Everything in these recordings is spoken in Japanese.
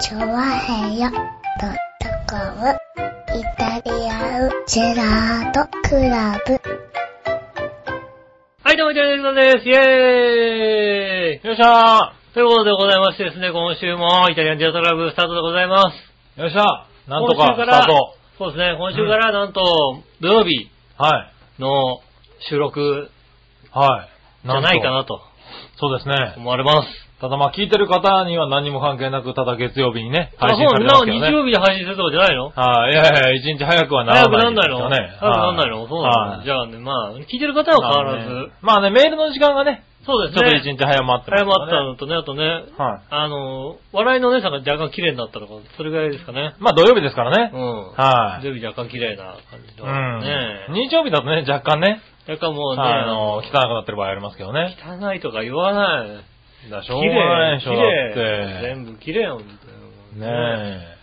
チョワヘヨドットコムイタリアンジェラートクラブ。はい、どうも、ジャニーズです。イェーイよっしゃということでございましてですね、今週もイタリアンジェラートクラブスタートでございます。ーよっしゃなんとか今週からスタート。そうですね、今週からなんと、土曜日はい。の収録はい。じゃないかななとと。そうですね。思われます。ただまあ聞いてる方には何も関係なく、ただ月曜日にね、あ、配信さそうなの日れてますけどね。曜日で配信するとかじゃないの？はい。いやいや、一日早くはな早くらなないんないの？ですよね。早くなんないの？そうなのはいじゃあね、まあ、聞いてる方は変わらず。まあね、メールの時間がね、そうですね。ちょっと一日早まってます早まった。のとね、あとね、はい。あの、笑いのお姉さんが若干綺麗になったとか、それぐらいですかね。まあ土曜日ですからね。うん。はい土曜日若干綺麗な感じの。うん。ね日曜日だとね、若干ね、若干もうね、あの、汚くなってる場合ありますけどね。汚いとか言わない。だしょうがないでしょ、って。麗。全部綺麗なんだよ。ねえ。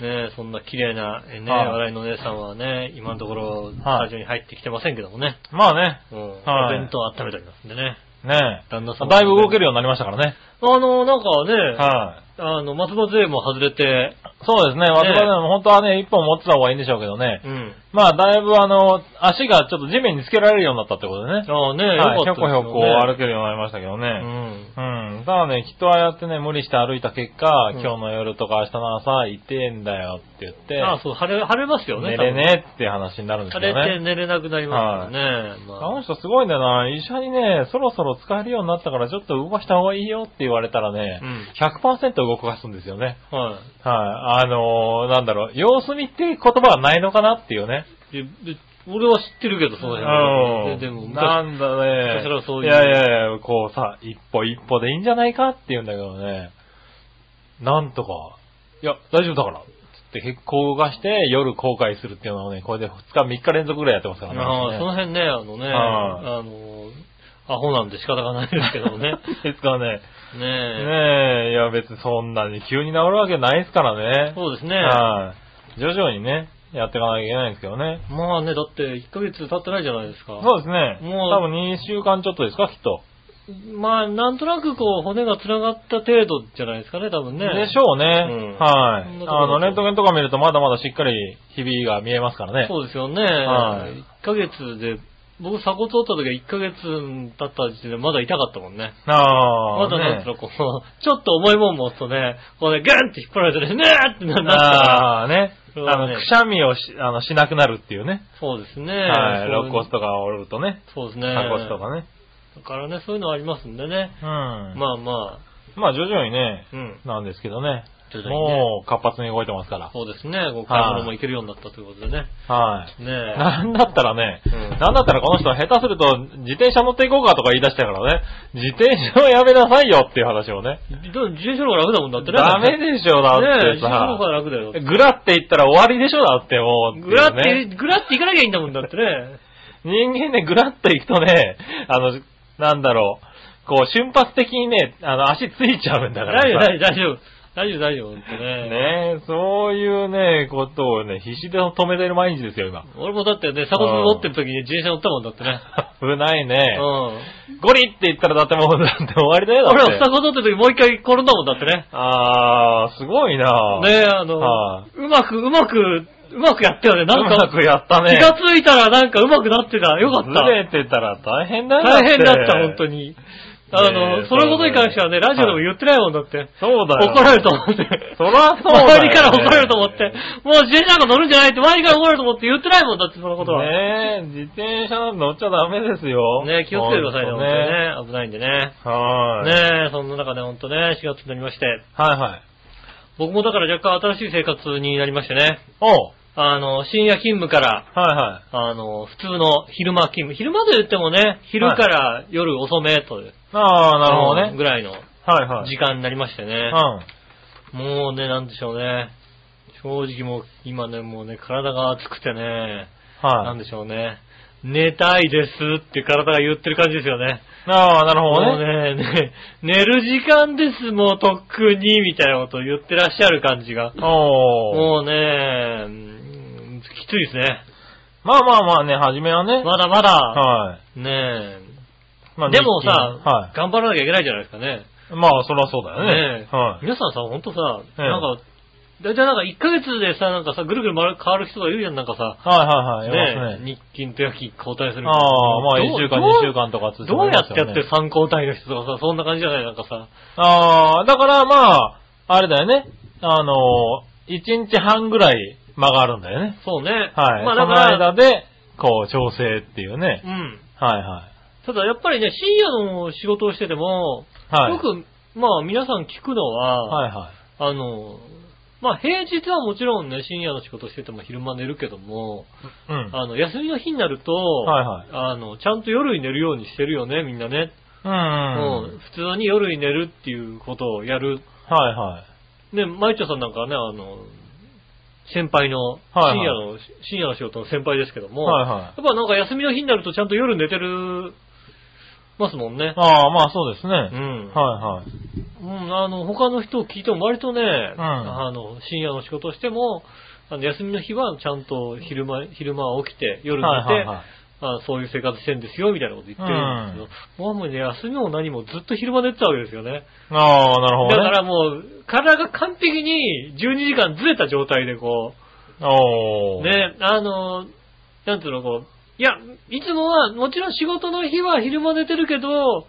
ねえ、そんな綺麗な、えね、はい笑いのお姉さんはね、今のところ、スタジオに入ってきてませんけどもね。まあね、うん。はいお弁当温めておりますんでね。ね旦那様え。だいぶ動けるようになりましたからね。あの、なんかね、はい。あの、松葉杖も外れて、そうですね。私はね、本当はね、一本持ってた方がいいんでしょうけどね。うん。まあ、だいぶあの、足がちょっと地面につけられるようになったってことでね。ああね、はい、ひよかったですよね。ょこひょこ歩けるようになりましたけどうね。ん。うん。ただね、きっとああやってね、無理して歩いた結果、うん今日の夜とか明日の朝、痛えんだよって言って、ああ、そう、晴れ、晴れますよね。寝れねえっていう話になるんです晴けどね。れて寝れなくなりますからね。まあの人すごいんだよな。医者にね、そろそろ使えるようになったからちょっと動かした方がいいよって言われたらね、うん100%動かすんですよね。はい。はい。あのー、なんだろう、様子見っていう言葉はないのかなっていうね。でで俺は知ってるけど、その辺は。ででも、な昔んだね。昔からそういうやいやいや、こうさ、一歩一歩でいいんじゃないかって言うんだけどね。なんとか、いや、大丈夫だから。つって結構動かして夜後悔するっていうのをね、これで2日3日連続ぐらいやってますからね。ああ、その辺ね、あのね、はあの、アホなんで仕方がないですけどもね。ですからね。ねえ。ねえ、いや別にそんなに急に治るわけないですからね。そうですね。はい。徐々にね、やっていかなきゃいけないんですけどね。まあね、だって1ヶ月経ってないじゃないですか。そうですね。もう多分2週間ちょっとですか、きっと。まあ、なんとなくこう、骨が繋がった程度じゃないですかね、多分ね。でしょうね。うんはいあの、レントゲンとか見るとまだまだしっかりひびが見えますからね。そうですよね。はい1ヶ月で、僕鎖骨折った時は1ヶ月経った時点でまだ痛かったもんね。ああ。まだなんねつうの、こう、ちょっと重いもん持つとね、こうね、ガンって引っ張られてね、ねーってなったら、ああ、ね。あの、くしゃみをし、あの、しなくなるっていうね。そうですね。はい。肋骨とか折るとね。そうですね。鎖骨とかね。だからね、そういうのありますんでね。うん。まあままあ、徐々にね、あ、うん。なんですけどね。徐々にねもう、活発に動いてますから。そうですね。こう買い物も行けるようになったということでね。はい。ねえ。なんだったらね、うんなんだったらこの人は下手すると自転車乗っていこうかとか言い出したからね、自転車をやめなさいよっていう話をね。どう自転車の方が楽だもんだってね。ダメでしょ、だって自転車の方がさ。楽だよ。グラって言ったら終わりでしょ、だってもう。グラって、ねグラって行かなきゃいいんだもんだってね。人間ね、グラッと行くとね、あの、なんだろう、こう瞬発的にね、あの、足ついちゃうんだから大丈夫、さ。大丈夫。大丈夫、大丈夫、ほんとね。ねえ、そういうね、ことをね、必死で止めてる毎日ですよ、今。俺もだってね、鎖骨持ってる時に自転車乗ったもんだってね。危ないね。うん。ゴリって言ったらだってもう、だって終わりだよ、だって。俺は鎖骨折ってる時もう一回転んだもんだってね。あー、すごいなねえ、あの、はうまく、うまく、うまくやったよね。なんか、うまくやったね。気がついたらなんかうまくなってた。よかった。ずれてたら大変だよ大変だった、て本当。に。あねの、えそのことに関してはね、ラジオでも言ってないもんだって。そうだよ。怒られると思って。そらそうだよね周りから怒られると思って。もう自転車なんか乗るんじゃないって周りから怒られると思って言ってないもんだって、そのことは。ねねえ、自転車なんて乗っちゃダメですよ。気をつけてくださいね、ね。危ないんでね。はい。ねえ、そんな中で本当ね、4月になりまして。はいはい。僕もだから若干新しい生活になりましてね。おうあの、深夜勤務から、はいはい。あの、普通の昼間勤務。昼間と言ってもね、昼から夜遅めという。ああ、なるほどね。うんぐらいのはいはい。時間になりましてね。うん。もうね、なんでしょうね。正直もう、今ね、もうね、体が熱くてね、はい。なんでしょうね。寝たいですって体が言ってる感じですよね。ああ、なるほもうどね。ねね、寝る時間です、もうとっくに、みたいなことを言ってらっしゃる感じが。おー。もうね、うんきついですね。まあまあまあね、初めはね。まだまだ、はい。ねえ。まあでもさ、はい。頑張らなきゃいけないじゃないですかね。まあ、そりゃそうだよね。ねえはい。皆さんさ、ほんとさ、ええなんか、だいたいなんか1ヶ月でさ、なんかさ、ぐるぐる変わる人がいるじゃん、なんかさ。はいはいはい。ね。ね日勤と夜勤交代するみたいなああ、まあ、どう1週間、どう2週間とかつどうやってやって3交代の人とかさ、そんな感じじゃないなんかさ。ああ、だからまあ、あれだよね。あの、1日半ぐらい間があるんだよね。そうね。はい。まあだかそのら、間で、こう、調整っていうねう。ん。はいはただやっぱりね、深夜の仕事をしてても、い。はい。よく、まあ皆さん聞くのは、はいはい。あの、まあ平日はもちろんね、深夜の仕事してても昼間寝るけども、うん。あの、休みの日になると、はいはいあの、ちゃんと夜に寝るようにしてるよね、みんなね。うん。うん普通に夜に寝るっていうことをやる。はいはい。ね、マイチョさんなんかはね、あの、先輩の、深夜の、深夜の仕事の先輩ですけども、はいはいやっぱなんか休みの日になるとちゃんと夜寝てる、ますもんね。ああ、まあそうですね。うん。はいはい。うん、あの、他の人を聞いても割とね、んあの、深夜の仕事をしても、あの休みの日はちゃんと昼間、昼間は起きて、夜寝て、はいはいはい。あそういう生活してんですよ、みたいなこと言ってるんですけど、もうもうね、休みも何もずっと昼間寝てたわけですよね。ああ、なるほどね。だからもう、体が完璧に12時間ずれた状態でこう。ね、あの、なんていうの、こう、いや、いつもは、もちろん仕事の日は昼間寝てるけど、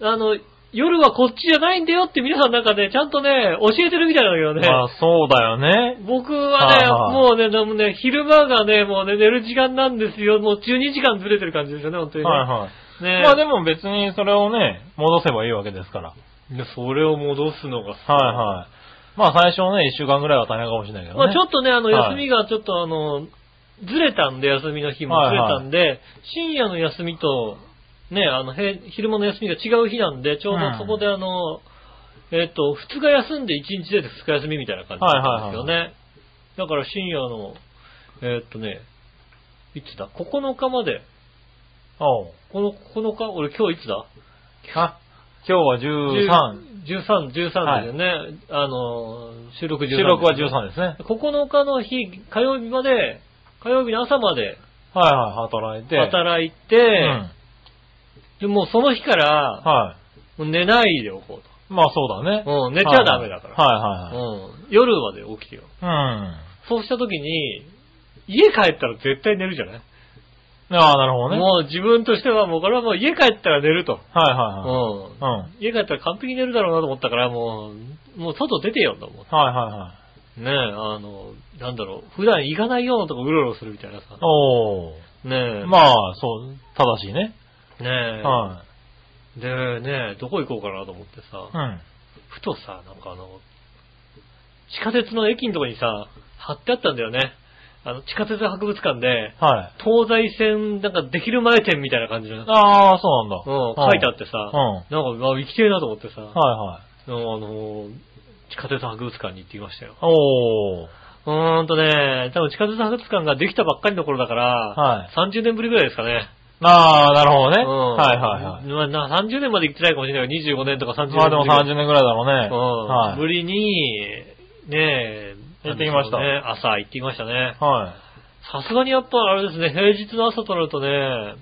あの、夜はこっちじゃないんだよって皆さんなんかね、ちゃんとね、教えてるみたいなんだけどね。まあそうだよね。僕はね、はいはいもうね、でもね、昼間がね、もうね、寝る時間なんですよ。もう12時間ずれてる感じですよね、本当にね。はいはい。ねまあでも別にそれをね、戻せばいいわけですから。でそれを戻すのがさはいはい。まあ最初ね、一週間ぐらいは大変かもしれないけどね。まあちょっとね、あの、はい休みがちょっとあの、ずれたんで、休みの日もずれたんで、深夜の休みと、ね、あの、へ昼間の休みが違う日なんで、ちょうどそこであの、えっ、と、2日休んで1日出て2日休みみたいな感じだったんですよね。だから深夜の、えっ、とね、いつだ ?9 日まで。おうこの9日？俺今日いつだ？あ、今日は13。13、13ですよね。あの、収録13。収録は13ですね。9日の日、火曜日まで、火曜日の朝まではいはい、働いて。働いて、うん。でもうその日から、はい。もう寝ないでおこうまあそうだね。と。うん、寝ちゃダメだから。はいはいはい。うん、夜まで起きてよ。うん。あそうした時に、家帰ったら絶対寝るじゃない、あ、なるほどね。もう自分としてはもうこれはもう家帰ったら寝ると。はいはいはい。うん。うん。家帰ったら完璧に寝るだろうなと思ったから、もう、もう外出てよんだもん。はいはいはい。ねえ、あの、なんだろう、普段行かないようなとこうろうろするみたいなさ。おー。ねえ。まあ、そう、正しいね。ねえ。はでね、どこ行こうかなと思ってさ、い。うん。ふとさ、なんかあの、地下鉄の駅のとこにさ、貼ってあったんだよね。あの、地下鉄博物館で、はい。東西線、なんかできる前店みたいな感じの、うん、ああ、そうなんだ。書いてあってさ、うん。なんか、あ、行きてえなと思ってさ、はいはい。あの、地下鉄博物館に行ってきましたよ。おー。うーんとね、多分地下鉄博物館ができたばっかりの頃だから、はい30年ぶりぐらいですかね。ああ、なるほどね。うんはいはいはい。まあな30年まで行ってないかもしれないけど、25年とか30年まあでもぶりぐらい30年ぐらいだろうね。うん。はい。ぶりに、ねえ、行ってきましたね。朝行ってきましたね。はい。さすがにやっぱあれですね、平日の朝となるとね、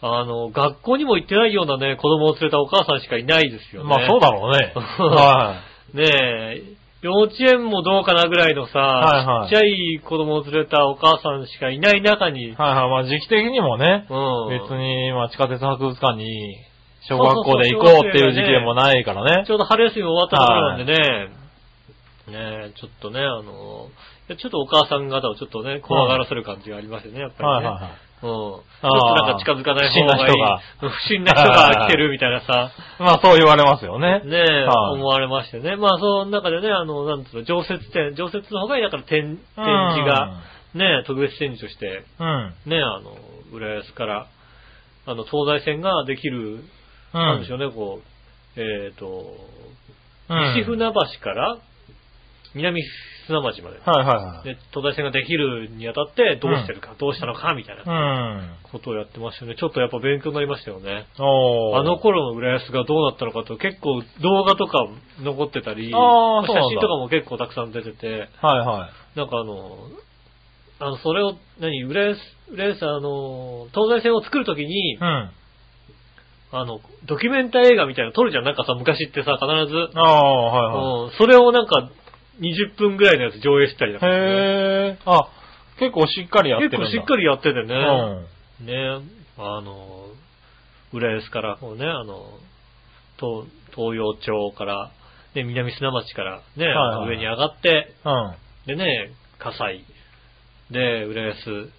あの、学校にも行ってないようなね、子供を連れたお母さんしかいないですよね。まあそうだろうね。はねえ、幼稚園もどうかなぐらいのさ、はいはいちっちゃい子供を連れたお母さんしかいない中に、い。はいはい。まあ時期的にもね、うん。別に、まあ地下鉄博物館に小学校で行こうっていう時期でもないからねち。ょうど春休み終わったところなんでね、ねえ、ちょっとね、あの、ちょっとお母さん方をちょっとね、怖がらせる感じがありましたね、やっぱりね。はいはいはい。うん。ちょっとなんか近づかない方がいい。不審な人が来てるみたいなさ、まあそう言われますよね。ねえ、はい思われましてね。まあ、その中でね、あの、なんつうの、常設展、常設の他にだから展、展示が、ねえ、特別展示として、うん。ねえ、あの、浦安から、あの、東西線ができる、うん。なんでしょうね、こう、えっ、と、うん西船橋から南砂町まで、はいはいはい。で東西線ができるにあたってどうしてるか、どうしたのかみたいなうん。ことをやってましたよね。ちょっとやっぱ勉強になりましたよね。あの頃の浦安がどうなったのかと結構動画とか残ってたり、写真とかも結構たくさん出てて、はいはい。なんかあの、あの、それを、何、浦安、浦安、あの、東西線を作るときにう、ん。あの、ドキュメンタ映画みたいなの撮るじゃん。なんかさ、昔ってさ、必ず。ああ、はいはい。うん、それをなんか、20分ぐらいのやつ上映したりだからね、へえ。あ、結構しっかりやってるんだ。結構しっかりやっててね。うん。ねあの、浦安から、こうね、あの、東、東洋町から、ね、南砂町からね、はいはいはい上に上がって、うん。でね、葛西、で、浦安、うん。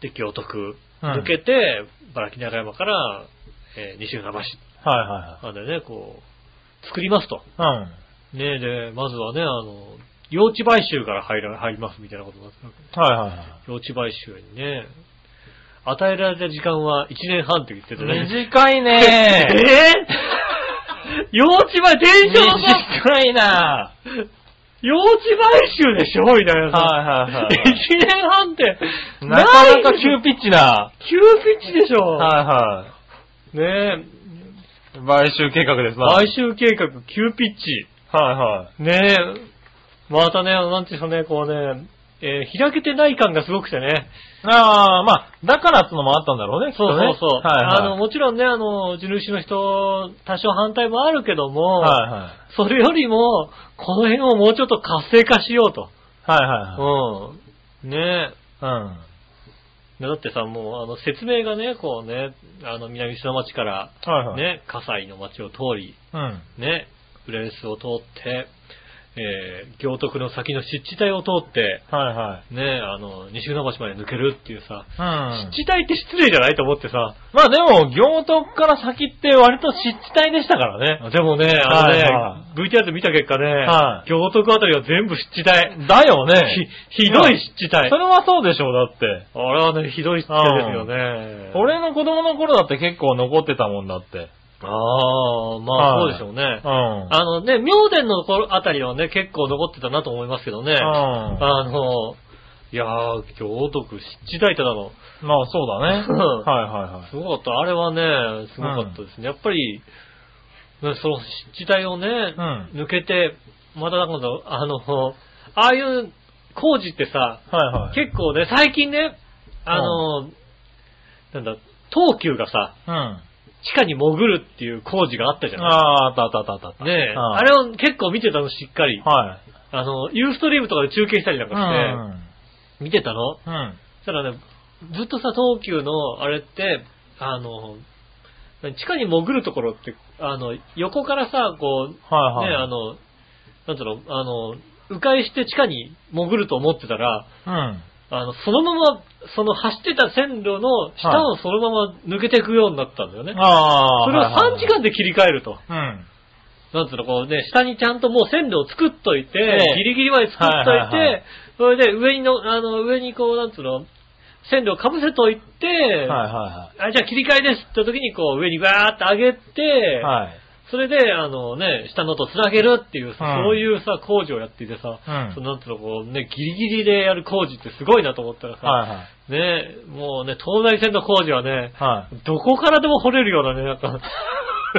で、京都区、うん抜けて、茨城長山から、えー西船橋はいはまでね、こう、作りますと。いはい。ねで、まずはね、あの、用地買収から入ら入りますみたいなことになってたわけうん。はいはいはい。用地買収にね、与えられた時間は1年半って言っててね。短い えねー、用地買、電車のさ、短いな用地買収でしょみたいなさ。はいはいはい1年半って、なかなか急ピッチな。急ピッチでしょ。はねいはい。買収計画ですな。買収計画、急ピッチ。はいはい。ねえ、またね、なんていうんでしょうね、こうね、えー開けてない感がすごくてね。ああ、まあ、だからってのもあったんだろうね、そう。そうそう。はいはい。あの、もちろんね、あの、地主の人、多少反対もあるけども、はいはい。それよりも、この辺をもうちょっと活性化しようと。はいはいはうん。ねい。うん。え。だってさ、もう、あの、説明がね、こうね、あの、南砂町から、はいはい。。ね、葛西の町を通り、うん。ね、浦安を通って、えー、行徳の先の湿地帯を通って、はいはい。ね、あの、西船橋まで抜けるっていうさ、うん。湿地帯って失礼じゃないと思ってさ、まあでも、行徳から先って割と湿地帯でしたからね。でもね、あのね、はいは VTR で見た結果ね、はい行徳あたりは全部湿地帯。だよね。ひ、ひどい湿地帯。それはそうでしょう、だって。あれはね、ひどい湿地帯ですよね。俺の子供の頃だって結構残ってたもんだって。ああ、まあそうはいでしょうね。うん。あのね、明殿の頃あたりはね、結構残ってたなと思いますけどね。うん。あの、いやー、行徳湿地帯ってだの。まあそうだね。う んはいはいはい。すごかった。あれはね、すごかったですね。やっぱり、ねその湿地帯をね、うん抜けて、またなんかあの、ああいう工事ってさ、はいはい。結構ね、最近ね、あの、なんだ、東急がさ、うん。地下に潜るっていう工事があったじゃあないあ、あったあったあったあった。ねえ、うんあれを結構見てたのしっかり。はい。あの、ユーストリームとかで中継したりなんかして、見てたの？うん。うん。そしたらね、ずっとさ、東急のあれって、あの、地下に潜るところって、あの、横からさ、こう、はいはい。ね、あの、なんつうの、あの、迂回して地下に潜ると思ってたら、うん。あの、そのまま、その走ってた線路の下をそのまま抜けていくようになったんだよね。ああ。それをはいはい3時間で切り替えると。うん。なんつうの、こうね、下にちゃんともう線路を作っといて、ええギリギリまで作っといて、はいはいはいそれで上にの、あの、上にこう、なんつうの、線路をかぶせといて、はいはあ、じゃあ切り替えですって時にこう上にバーって上げて、いはい。はい。それで、あのね、下のと繋げるっていうさ、うんそういうさ、工事をやっていてさ、うんそのなんつうの、こうね、ギリギリでやる工事ってすごいなと思ったらさ、はいはい。ね、もうね、東西線の工事はね、はい。どこからでも掘れるようなね、なんか、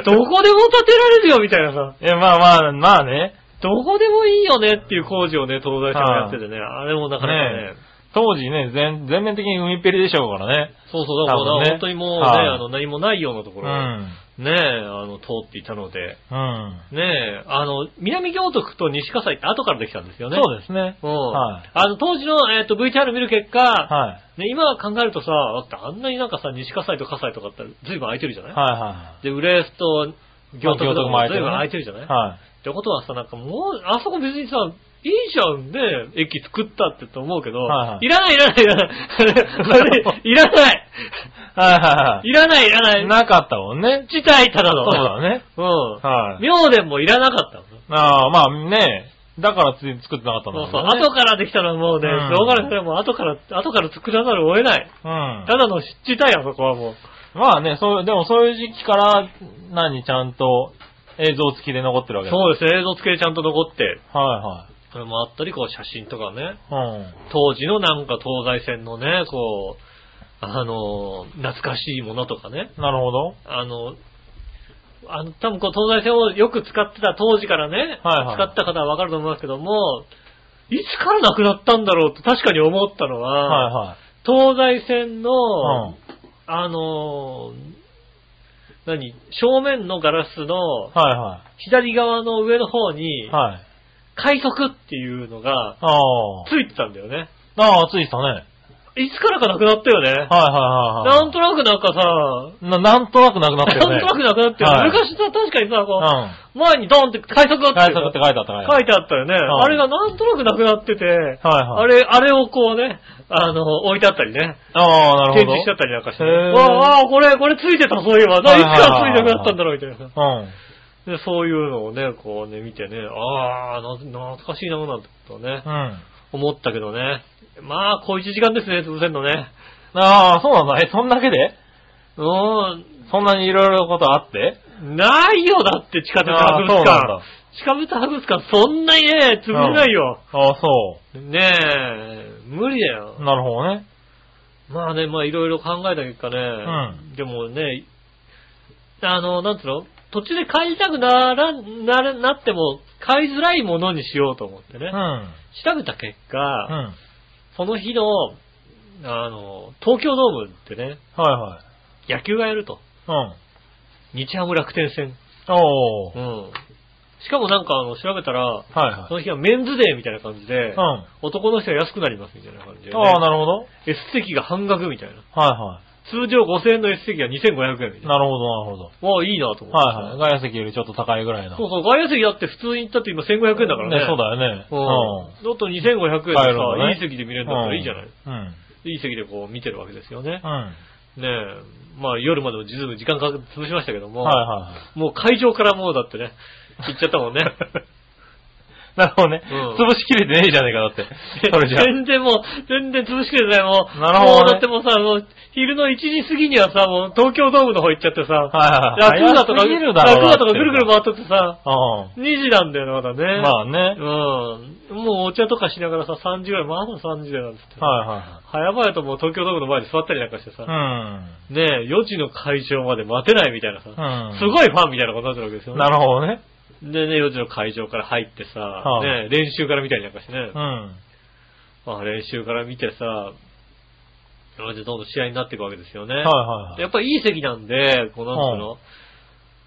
どこでも建てられるよみたいなさ、いや、まあまあ、まあね。どこでもいいよねっていう工事をね、東西線がやっててね、あれもなかなかね、ね当時ね、全全面的に海っぺりでしょうからね。そうそう、だからね本当にもうね、はいあの、何もないようなところを、うん。ね、あの、通っていたので、うん。ねあの、南行徳と西葛西って後からできたんですよね。そうですね。うん。はいあの、当時の、えっ、と、VTR 見る結果、はい。ね、今考えるとさ、だってあんなになんかさ、西葛西と葛西とかって随分空いてるじゃない、はいはで、浦安と行徳とかもも随分空いてるね空いてるじゃない、い？はい。ってことはさ、なんかもう、あそこ別にさ、いいじゃんね、駅作ったってと思うけど、はいはいいらないいらないいらない。いらないはいはいらないいらないい。なかったもんね。自体ただの。そうだね。うん。はい。妙殿もいらなかったの。ああ、まあね、だからつい作ってなかったんだそうそう。後からできたのはもうね、うんしょうがない。それはもう後から、後から作らざるを得ない。うん。ただの湿地帯や、そこはもう。まあね、そう、でもそういう時期から、何、ちゃんと映像付きで残ってるわけだ。そうですね、映像付けでちゃんと残って、はそれもあったり、こう写真とかね、いはい。当時のなんか東西線のね、こう、あの、懐かしいものとかね、うん。なるほど。あの、あの、多分こう東西線をよく使ってた当時からね、はいはい使った方はわかると思いますけども、いつからなくなったんだろうと確かに思ったのは、はいはい。東西線の、うんあのー、何正面のガラスのはいは左側の上の方にい。、はい。快速っていうのがああ。ついてたんだよね。ああ、ついてたね。はいいつからかなくなったよね。はいはいはい。なんとなくなんかさ、な、なんとなくなくなってるね。なんとなくなくなってる。はい昔さ、確かにさ、こうん。う、前にドンって快速があって快速って書いてあった書いてあったよね。んあれがなんとなくなくなってて、はいはい。あれ、あれをこうね、あの、置いてあったりね。ああ、なるほど。展示しちゃったりなんかして。わあ、あこれ、これついてた、そういえば。ないつからついてなくなったんだろう、みたいなさ。うん。で、そういうのをね、こうね、見てね、ああ、な懐かしいな、なんてことね、うん。思ったけどね。まあ、こう1時間ですね、潰せんのね。ああ、そうなんだ。え、そんだけで？うーん、そんなにいろいろなことあって？ないよ、だって、地下鉄博物館。地下鉄博物館、そんなにね、潰せないよ。ああ、そねえ、無理だよう。。なるほどね。まあね、まあいろいろ考えた結果ね、んでもね、あの、なんつうの？途中で帰りたくなら、なら、なっても、買いづらいものにしようと思ってね。うん。調べた結果、うん。その日の、あの、東京ドームってね、はいはい。野球がやると。うん。日ハム楽天戦。おー。うん。しかもなんかあの、調べたら、はいはいそ。の日はメンズデーみたいな感じで、うん。男の人は安くなりますみたいな感じで、ね。ああ、なるほど。S 席が半額みたいな。は通常5000円の S 席が2500円みたい。な。なるほど、なるほど。もういいなと思って。はいはい。外野席よりちょっと高いぐらいの。そうそう、外野席だって普通に行ったって今1500円だからね。ね、そうだよね。うん。だと2500円でさ、ねいい席で見れるんだったらいいじゃない。うん。いい席でこう見てるわけですよねう。ん。ねえ。まあ夜までもずいぶん時間かけて潰しましたけども、はいはい。もう会場からもうだってね、行っちゃったもんね。なるほどね。うん潰しきれてねえじゃねえか、だって。それじゃ。全然もう、全然潰しきれてない。もう、なるほどねもうだってもうさ、もう、昼の1時過ぎにはさ、もう東京ドームの方行っちゃってさ、はいはい。ラクーダとか、早すぎるだろラクーダとかぐるぐる回っとってさ、う2時なんだよね、まだね。ん。まあね。うん。もうお茶とかしながらさ、3時ぐらい、まだ3時だなんつって。はいは早々ともう東京ドームの前で座ったりなんかしてさ、いはい。ねえ、4時の会場まで待てないみたいなさ、うん。すごいファンみたいなことになってるわけですよね。なるほどね。でね、4時の会場から入ってさ、はあねえ、練習から見たりなんかしてねう、ん。まあ練習から見てさ、それでどんどん試合になっていくわけですよね。はいはいはい。やっぱりいい席なんで、こうなんつうの、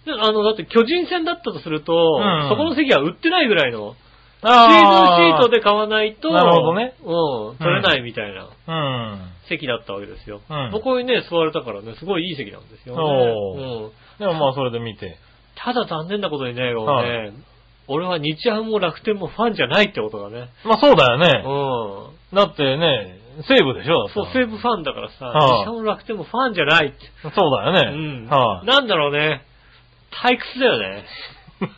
であの、だって巨人戦だったとすると、んそこの席は売ってないぐらいの、シーズンあシートで買わないと、なるほどねうん、取れないみたいなうん。席だったわけですよ。うんそこにね、座れたからね、すごいいい席なんですよね。おーうん、でもまあそれで見て。ただ残念なことにね、こうはね俺は日ハムも楽天もファンじゃないってことだね。まあそうだようね。ん。だってね、西武でしょだそう、西武ファンだからさ、はあ日ハムも楽天もファンじゃないって。そうだよね。うん。はい。なんだろうね。退屈だよね。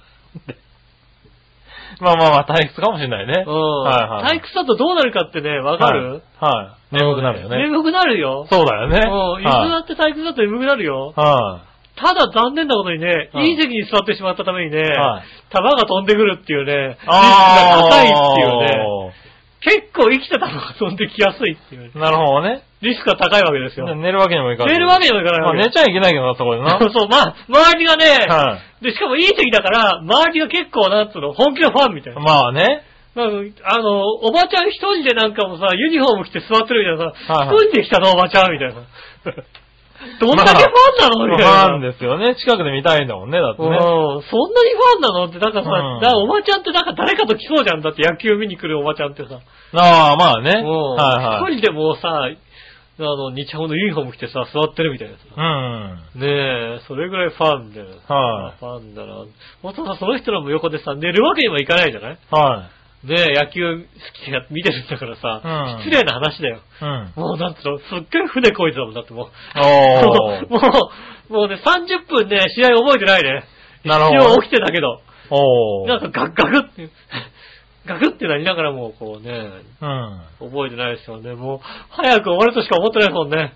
まあまあまあ退屈かもしれないね。うん。はいはい。退屈だとどうなるかってね、わかる、はい。はい。眠くなるよね。眠くなるよ。そうだよね。うん。いつだはって退屈だと眠くなるよい。。はただ残念なことにね、はいいい席に座ってしまったためにね、はい球が飛んでくるっていうね、リスクが高いっていうね、結構生きた球が飛んできやすいっていう、なるほどね。リスクが高いわけですよ。寝るわけにもいかない。寝るわけにもいかないまあわけ寝ちゃいけないけどな、そこでな。そうそう、まあ、周りがね、はい。で、しかもいい席だから、周りが結構、なんつうの、本気のファンみたいな。まあね。なんかあの、おばちゃん一人でなんかもさ、ユニフォーム着て座ってるみたいなさ、はいはい一人で来たのおばちゃんみたいな。どんだけファンなのみたいな。ファンですよね。近くで見たいんだもんね、だってうん、ね。そんなにファンなのって、なんかさ、うんだからおばちゃんってなんか誰かと来そうじゃん。だって野球見に来るおばちゃんってさ。ああ、まあね。うんはいはい。一人でもうさ、あの、日ハムのユニフォーム着てさ、座ってるみたいなさ。うん。ねえ、それぐらいファンだよ。はいファンだな。またさ、その人の横でさ、寝るわけにもいかないじゃない？はねえ、野球好きで見てるんだからさ、うん失礼な話だよ。い。うん。もうなんつうの、すっげえ船こいてたもんだってもう。もう、もうね、30分ね、試合覚えてないね。なるほど一応起きてたけど。なんかガクガクって、ガクってなりながらもうこうね、うん。覚えてないですよね。もう、早く終わるとしか思ってないもんね。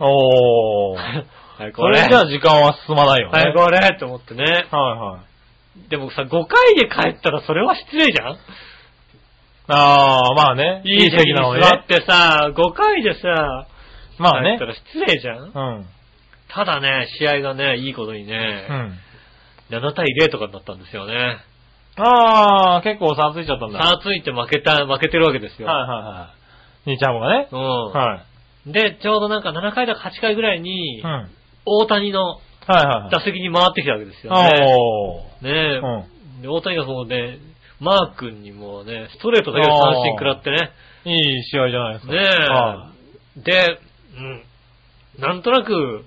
おー。はい、これじゃあ時間は進まないよね。はい、これって思ってね。はいはい。でもさ、5回で帰ったらそれは失礼じゃんああ、まあね。いい席になのにね。座ってさ、5回でさ、まあね帰った。ら失礼じゃん？うん。ただね、試合がね、いいことにねう、ん。7対0とかになったんですよね。ああ、結構差ついちゃったんだ。差ついて負けた、負けてるわけですよ。はいはいはい。兄ちゃんもがね。うん。はい。で、ちょうどなんか7回だか8回ぐらいにう、ん。大谷のはいはいはい。打席に回ってきたわけですよね。おー。ねうん。で大谷がそのね、マー君にもね、ストレートだけで三振食らってね。いい試合じゃないですか。ねはえ。で、うん。なんとなく、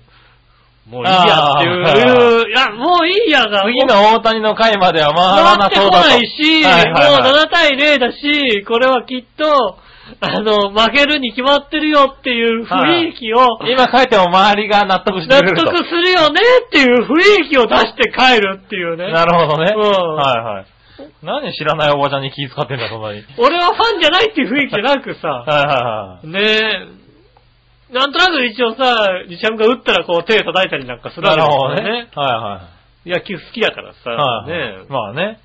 もういいやっていう、いや、もういいやが、次の大谷の回までは回らな回ってこ。ないし、はいはいはいもう7対0だし、これはきっと、あの、負けるに決まってるよっていう雰囲気を、今帰っても周りが納得して納くれると。得するよねっていう雰囲気を出して帰るっていうね。なるほどね。うんはいはい。何知らないおばちゃんに気遣ってんだ、そんなに。はい俺はファンじゃないっていう雰囲気じゃなくさ、はいはい。ねえ、なんとなく一応さ、西山が打ったらこう手叩いたりなんかするわなけるほどねですよね。。は野球好きだからさ、いはい。ねはい。まあね。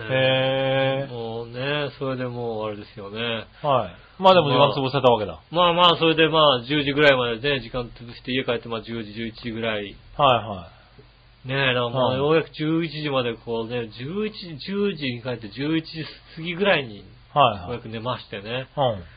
え。へもうね、それでもうあれですよね。ー。はい。まあでも時間潰せたわけだ。まあまあ、それでまあ、10時ぐらいまでね、時間潰して家帰ってまあ10時、11時ぐらい。はいはねえ、だからようやく11時までこうね、11時、10時に帰って11時過ぎぐらいに、い。はいはい。ようやく寝ましてね。うん。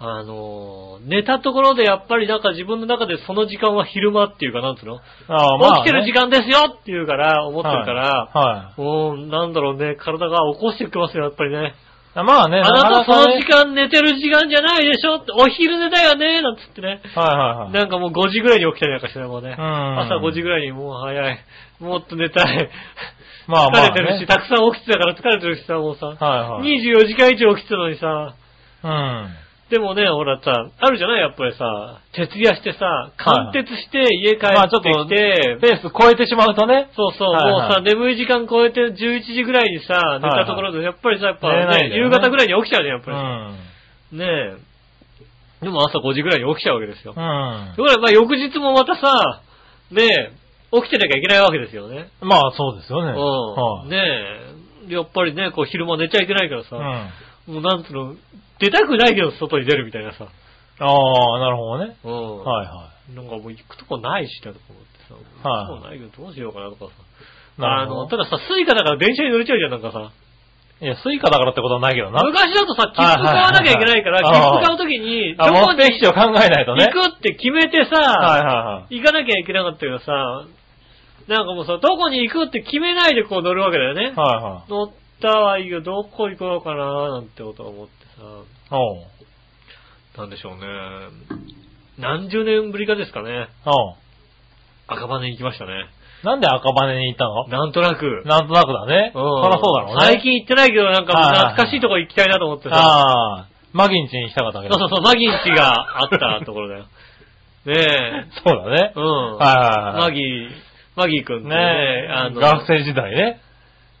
あのー、寝たところでやっぱりなんか自分の中でその時間は昼間っていうかなんつうの、ああ、まあ、起きてる時間ですよっていうから、思ってるから、はもうなんだろうね、体が起こしてきますよ、やっぱりね。い。まあね、あなたその時間寝てる時間じゃないでしょ？って、お昼寝だよね？なんつってね。はいはいはい。なんかもう5時ぐらいに起きたりなんかしてね、もうね。うん朝5時ぐらいにもう早い。もっと寝たい。まあまあ、ね。疲れてるし、たくさん起きてたから疲れてるしさ、もうさ。はいはい。24時間以上起きてたのにさ。うん。でもね、ほらさ、あるじゃない？やっぱりさ、徹夜してさ、貫徹して家帰まあってきて、ペース超えてしまうとね。そうそう、はいはいもうさ、眠い時間超えて11時ぐらいにさ、寝たところで、やっぱりさ、やっぱね、夕方ぐらいに起きちゃうじゃん、やっうぱり。ねえ。でも朝5時ぐらいに起きちゃうわけですよ。うん。だからまあ翌日もまたさ、ねえ、起きてなきゃいけないわけですよね。まあそうですよね。うん。はいねえ。やっぱりね、こう昼間寝ちゃいけないからさ、うん。もうなんつうの、出たくないけど外に出るみたいなさ。ああ、なるほどね。うん。はいはなんかもう行くとこないしなとか思ってさ。はい行くとこないけどどうしようかなとかさ。あの、たださ、 Suicaだから電車に乗れちゃうじゃん、なんかさ。ど。いや、 Suicaだからってことはないけどな。昔だとさ、切符買わなきゃいけないから、切符買うときに、どあ、こに目的地を考えないとね。行くって決めてはいさ、はいはい。行かなきゃいけなかったけどさ、なんかもうさ、どこに行くって決めないでこう乗るわけだよね。はいはい。乗ったはいいけど、どこ行こうかななんてことを思ってさ。なんでしょうね。何十年ぶりかですかね。赤羽に行きましたね。なんで赤羽に行ったの？なんとなく。なんとなくだね。そうんらそうだろうね。最近行ってないけど、なんか懐かしいとこ行きたいなと思ってさ。ああ、マギンチにしたかったわけど。そうそうそう、マギンチがあったところだよ。ねえ。そうだね。うん。はいはいはいマギー、マギーくんね、ねあの、学生時代ね。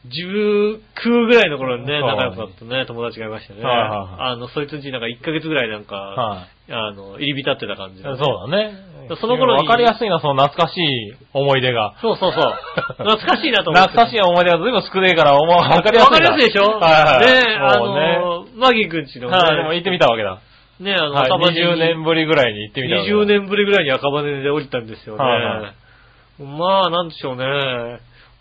19ぐらいの頃にね、はい仲良くなったね、友達がいましたね。はいはいはいあの、そいつんちなんか1ヶ月ぐらいなんか、はい。あの、入り浸ってた感じでね、そうだね。その頃にわかりやすいな、その懐かしい思い出が。そうそうそう。懐かしいなと思って。懐かしい思い出がずいぶん少ねえから、お前わかりやすいな。わかりやすいでしょ？はいはい。ねあもうね。の、マギーくんちのね、はい、でも行ってみたわけだ。ねあの、はい、赤羽に20年ぶりぐらいに行ってみたわけだ。20年ぶりぐらいに赤羽で降りたんですよね。はいはまあ、なんでしょうね。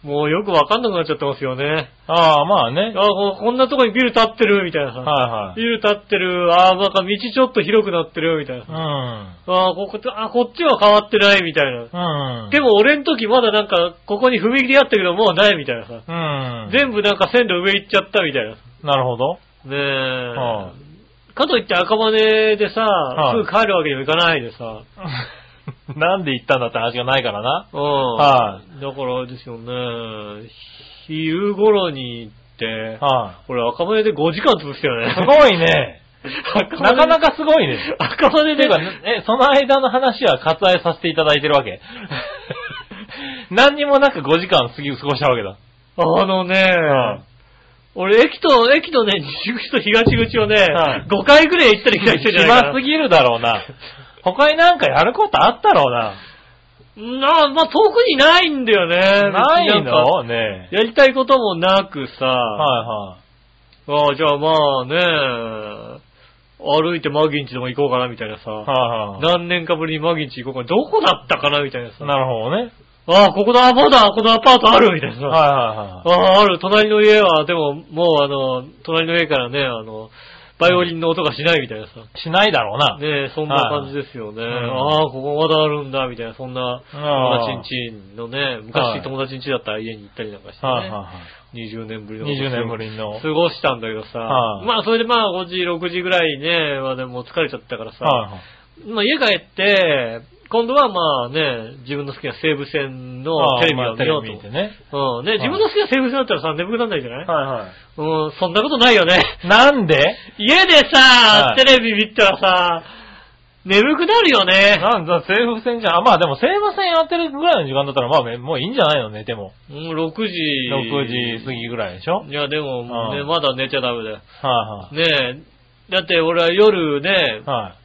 もうよくわかんなくなっちゃってますよね。ああ、まあね。あここんなとこにビル建ってるみたいなさ。はいはい。ビル建ってる、ああ、なんか道ちょっと広くなってるみたいなさ。うん。ああ、ここ、あこっちは変わってないみたいな。うん。でも俺ん時まだなんか、ここに踏切あったけどもうないみたいなさ。うん。全部なんか線路上行っちゃったみたいな。ねなるほど。え。はかといって赤羽でさ、はいすぐ帰るわけにもいかないでさ。なんで行ったんだって話がないからな。うん。はだからですよね、昼頃に行って、は俺赤羽で5時間潰したよい。ね。すごいね。なかなかすごいね。赤羽でえ、その間の話は割愛させていただいてるわけ。何にもなく5時間過ぎ過ごしたわけだ。あのね、俺駅と、駅とね、西口と東口をね、はい5回ぐらい行ったり来たりしてるじゃないか暇すぎるだろうな。他になんかやることあったろうな。な。な、まあ、遠くにないんだよね。ないの？ねやりたいこともなくさ、はああ、じゃあまあね、歩いてマギンチでも行こうかなみたいなさ、いはい。はいはい。何年かぶりにマギンチ行こうかな、どこだったかな？みたいなさ、なるほどね。ああ、ここだ、まだ、このアパートあるみたいなさ、はいはいはい。ああ、ある、隣の家は、でも、もうあの、隣の家からね、あの、バイオリンの音がしないみたいなさ。しないだろうな。ねえ、そんな感じですよね。んああ、ここまだあるんだ、みたいな、そんな友達んちのね、はい昔友達んちだったら家に行ったりなんかしてね。はいはいはい。20年ぶりの。20年ぶりの。過ごしたんだけどさ、はいまあそれでまあ5時、6時ぐらいね、まあでも疲れちゃったからさ、はいはい。まあ家帰って、今度はまあね、自分の好きな西武線のテレビを見ようと。てね。うん。ね、自分の好きな西武線だったらさ、眠くならないじゃない、はいはい。うん、そんなことないよね。なんで？家でさ、はいテレビ見たらさ、眠くなるよね。なんだ、西武線じゃん。あ、まあでも西武線やってるぐらいの時間だったら、まあめもういいんじゃないの？寝ても。うん、6時。6時過ぎぐらいでしょ？いや、でも、ね、うんまだ寝ちゃダメだよ。はねえ、だって俺は夜ねい、はい。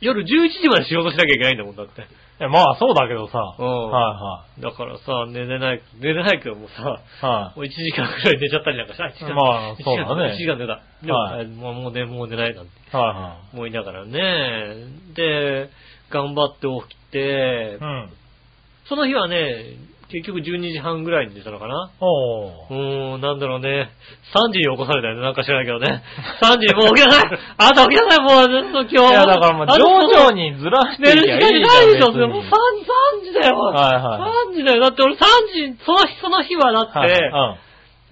はい。夜11時まで仕事しなきゃいけないんだもん、だって。いや、まあそうだけどさ。うんはだからさ、寝れない、寝れないけどもさ、いはい。はもう1時間くらい寝ちゃったりなんかした。1時間まあそうだね1時間寝た。でも、はいもうもう寝、もう寝ないなんてい。は思いながらね。で、頑張って起きていはい。う、ん。その日はね、結局12時半ぐらいに寝たのかな？おー。うーん、なんだろうね。3時に起こされたよね。なんか知らないけどね。3時にもう起きなさいあなた起きなさいもうずっと今日。いや、だからもうあ徐々にずらして寝る時間じゃないでしょ。もう3時、3時だよ。はいはい3時だよ。だって俺3時、その日、その日はだって、はい。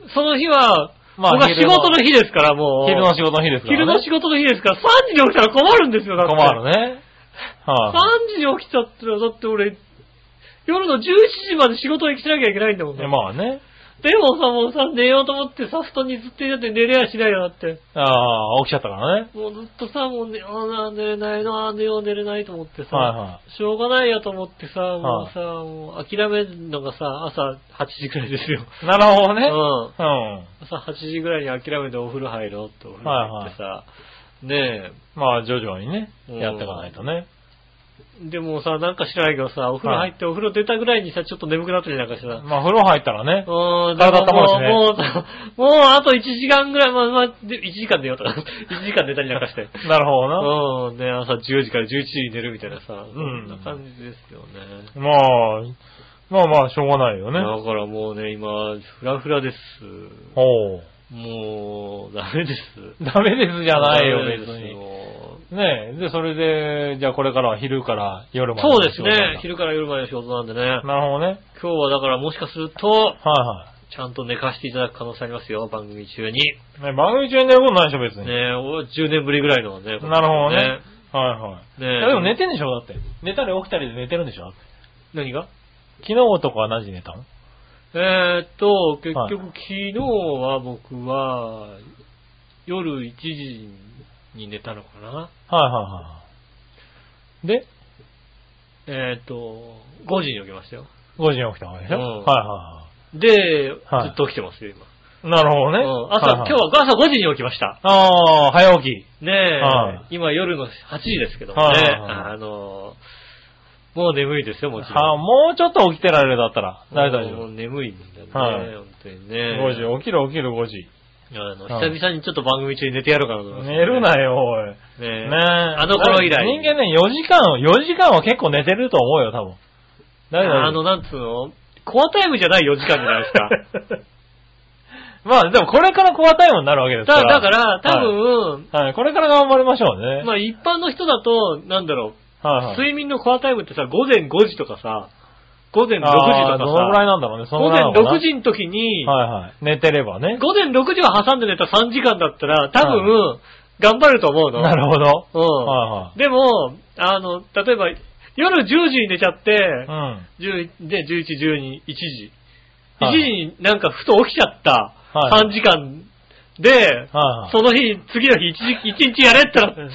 うん。その日は、まあ僕は仕事の日ですから、もう。昼の仕事の日ですからね。昼の仕事の日ですから、3時に起きたら困るんですよ、だって。困るね。はい。3時に起きちゃったら、だって俺、夜の11時まで仕事に来なきゃいけないんだもんいやまあね。でもさ、もうさ、寝ようと思ってさ、布団にずっといて寝れやしないよ、だって。ああ、起きちゃったからね。もうずっとさ、もう寝ような、寝れないな、寝よう寝れないと思ってさ、はいはしょうがないやと思ってさ、もうさ、もう諦めるのがさ、朝8時くらいですよ。い。なるほどね。うん。うん。朝8時ぐらいに諦めてお風呂入ろうってお風呂入ってさ、ねまあ徐々にね、うんやっていかないとね。え、でもさ、なんか知らないけどさ、お風呂入ってお風呂出たぐらいにさ、ちょっと眠くなったりなんかしてさ、まあ風呂入ったらね。うーん、体温まるしねもう、もう、もうあと1時間ぐらい、まあ、まあ、で1時間寝ようとか、1時間寝たりなんかして。なるほどな。うん、ね、朝10時から11時に寝るみたいなさ、そんんな感じですよね。まあ、まあまあしょうがないよね。だからもうね、今、フラフラです。おう。もう、ダメです。ダメですじゃないよ、別に。よねえ。で、それで、じゃあこれからは昼から夜まで。そうですね。。昼から夜までの仕事なんでね。なるほどね。今日はだからもしかすると、はいはちゃんと寝かしていただく可能性ありますよ、番組中に。い。ね、番組中に寝ることないでしょ、別に。ねお10年ぶりぐらいのね。なるほどね。ねはいはい。ねいやでも寝てんでしょ、だって。寝たり起きたりで寝てるんでしょ何が？昨日とかは何時に寝たの？えーっと、結はい局昨日は僕は、夜1時に寝たのかな？はいはいはい。で、えーっと、5時に起きましたよ。5時に起きたわけでしょ、うんはいはで、はいずっと起きてますよ、今。なるほどね。うん朝、はいはい今日は朝5時に起きました。ああ、早起き。ねえ、はい今夜の8時ですけどもね、はいはいはいあの、もう眠いですよ、もちろん。はあ、もうちょっと起きてられるだったら、大丈夫。もう眠いんだよね、はい本当にね。5時、起きる起きる5時。あの、はい久々にちょっと番組中に寝てやろうかなと思います、寝るなよ、おい。ねえ。ねえ。あの頃以来。人間ね、4時間、4時間は結構寝てると思うよ、多分。大丈夫あの、なんつうの？コアタイムじゃない4時間じゃないですか。まあ、でもこれからコアタイムになるわけですかだら。だから、多分、はい、はい。これから頑張りましょうね。まあ一般の人だと、なんだろう、はいはい。睡眠のコアタイムってさ、午前5時とかさ、午前6時とかあーどのぐらいさ、なんだろうね、その午前ぐらいなのかな6時の時に、はいはい。寝てればね。午前6時は挟んで寝た3時間だったら、多分、頑張ると思うの。なるほど。うん。はいはいでも、あの、例えば、夜10時に寝ちゃって、うん。10で、11、12、1時。1はい時になんかふと起きちゃったはい3時間で、はいはいその日、次の日1日、一日やれって言ったら、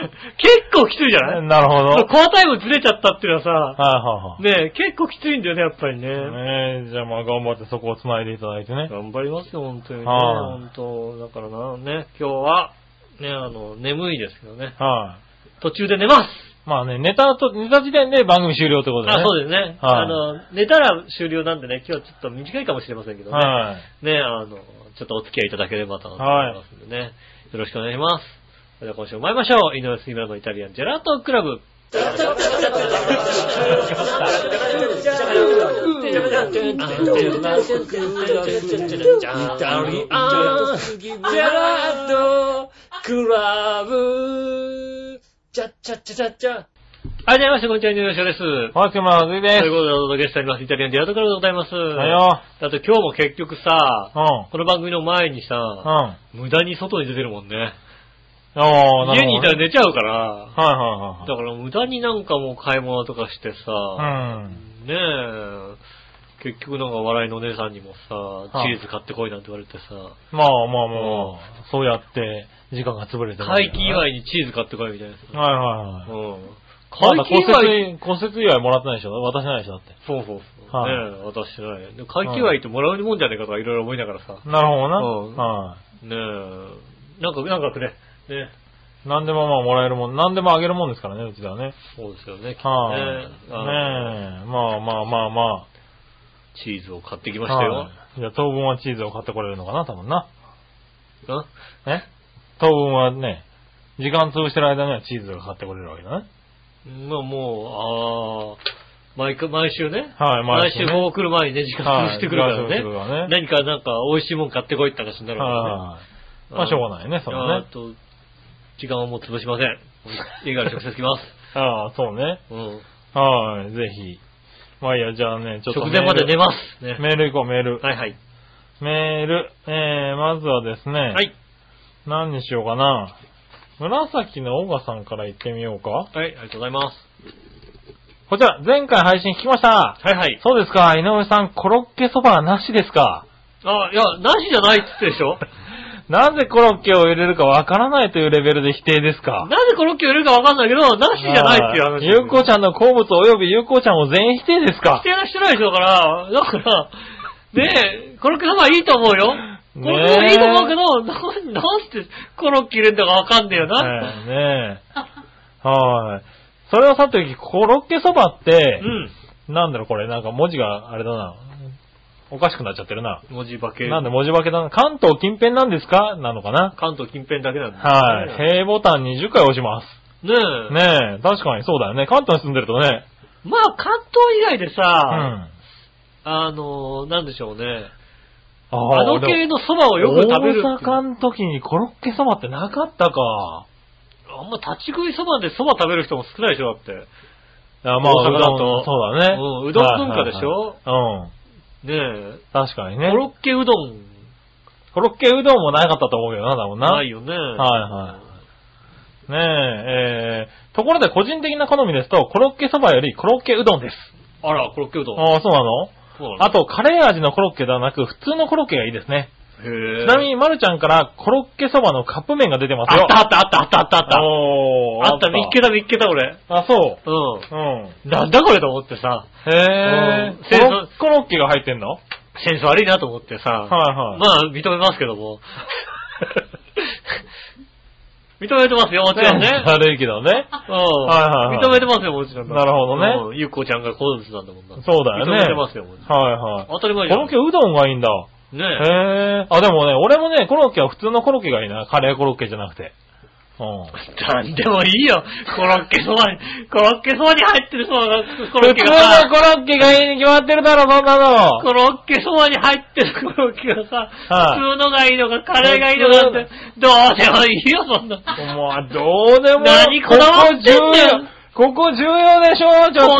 結構きついじゃない？なるほど。はいコアタイムずれちゃったっていうのはさ、はいはい。ねえ結構きついんだよね、やっぱりね。ねえ、じゃあまあ頑張ってそこを繋いでいただいてね。頑張りますよ、本当にね。はい本当だからな、ね、今日は、ね、あの、眠いですけどね。はい。途中で寝ますまあね、ネタと、ネタ時点で番組終了ってことでね。あ、そうですね。はいあの、寝たら終了なんでね、今日はちょっと短いかもしれませんけどね。はい。ね、あの、ちょっとお付き合いいただければと思いますんでね。よろしくお願いします。それでは今週も参りましょう。井上杉村のイタリアンジェラートクラブ。ジェラートクラブ、チャチャチャチャチャ。はい、どうもみなさん、こんにちは、井上翔です。はい、今日もずいです。ということで、お届けしております。イタリアンディアートからでございます。はいよ。だって今日も結局さ、うん。この番組の前にさ、無駄に外に出てるもんね。ああ。家にいたら寝ちゃうから、はいはいだから無駄になんかもう買い物とかしてさ、はい。ねえ、結局なんか笑いのお姉さんにもさ、はいチーズ買ってこいなんて言われてさ、うん。まあまあまあ、そうやって時間が潰れて会期祝いにチーズ買ってこいみたいなさ。はいはいはい。うん。会期祝い、骨折、祝いもらってないでしょ渡してないでしょだって。そうそうそう。はいねえ、渡してない。で会期祝いってもらうもんじゃねえかとかいろいろ思いながらさ。なるほどな。うんはねえ、なんか、なんかくれ。ね。い。何でもまあもらえるもん、何でもあげるもんですからね、うちではね。そうですよね、きっとはい。ねね。あのえ。まあまあまあまチーズを買ってきまあ。したよ。はいじゃあ当分はチーズを買ってこれるのかな、多分な。あえ？当分はね、時間潰してる間にはチーズが買ってこれるわけだね。まあもう、ああ、毎回、毎週ね。はい、毎週ねこう来る前にね、時間潰してくるからはいね。ね何かなんか美味しいもん買ってこいって話になるわはい。まあしょうがないね、それはねあ。と、時間はもう潰しません。家から直接来ます。ああ、そうね。うん。はい、ぜひ。まあいいや、じゃあね、ちょっと直前まで寝まます。ね。メール行こう、メール。はいはい。メール。えー、まずはですね。はい。何にしようかな。紫のオガさんから行ってみようか。はい、ありがとうございます。こちら、前回配信聞きました。はいはい。そうですか、井上さん、コロッケそばはなしですかあ、いや、なしじゃないって言ってでしょなぜコロッケを入れるかわからないというレベルで否定ですか？なぜコロッケを入れるかわかんないけど、なしじゃないっていう話。ゆうこちゃんの好物及びゆうこちゃんを全否定ですか？否定はしてないでしょ、だから、だから、ねえ、コロッケそばいいと思うよ。コロッケそばいいと思うけど、な、なんてコロッケ入れるんだかわかんねえよな。ねえ。ねえはい。それはさておき、コロッケそばってう、ん。なんだろうこれ、なんか文字があれだな。おかしくなっちゃってるな。文字化け。なんで文字化けだな。関東近辺なんですか？なのかな？関東近辺だけなんだ、はい。平ボタン20回押します。ねえ。ねえ、確かにそうだよね。関東に住んでるとね。まあ、関東以外でうさ、ん。あの、なんでしょうね。ああの系のそばをよく食べるっていう。大阪の時にコロッケそばってなかったか。あんま立ち食いそばでそば食べる人も少ないでしょ、だって。あまあ、大阪だとうどんそうだね。うんうどん文化でしょ？はいはいはいねえ。うん。確かにね。コロッケうどん、コロッケうどんもなかったと思うけどな、多分な。ないよね。はいはい。ねえ、えー、ところで個人的な好みですと、コロッケそばよりコロッケうどんです。あら、コロッケうどん。ああ、そうなの？そうなの？あと、カレー味のコロッケではなく、普通のコロッケがいいですね。ちなみに、まるちゃんからコロッケそばのカップ麺が出てますよ。あったあったあったあったあったあった。おーあった、見っけた見っけた俺。あ、そう。うん。うん。なんだこれと思ってさ、へえうん。コロコロッケが入ってんの？はいセンス悪いなと思ってさ、はい。まあ、認めますけども。認めてますよ、もちろんね。悪いけどね。うん。はいはいはい認めてますよ、もちろん。なるほどねうんゆっこちゃんが好物なんだもんな。そうだよね。認めてますよ、もちろん。はいはい。当たり前じゃん。コロッケうどんがいいんだ。ねへえ。あ、でもね、俺もね、コロッケは普通のコロッケがいいな。カレーコロッケじゃなくて。うん。なんでもいいよ。コロッケそばに、コロッケそばに入ってるそばが、コロッ普通のケがさ、コロッケがいいに決まってるだろ、そんなの。コロッケそばに入ってるコロッケがさ、はい普通のがいいのか、カレーがいいのかって、どうでもいいよ、そんな。もう、どうでも何こだわってんだよここ重要でしょ、ちょっと。こ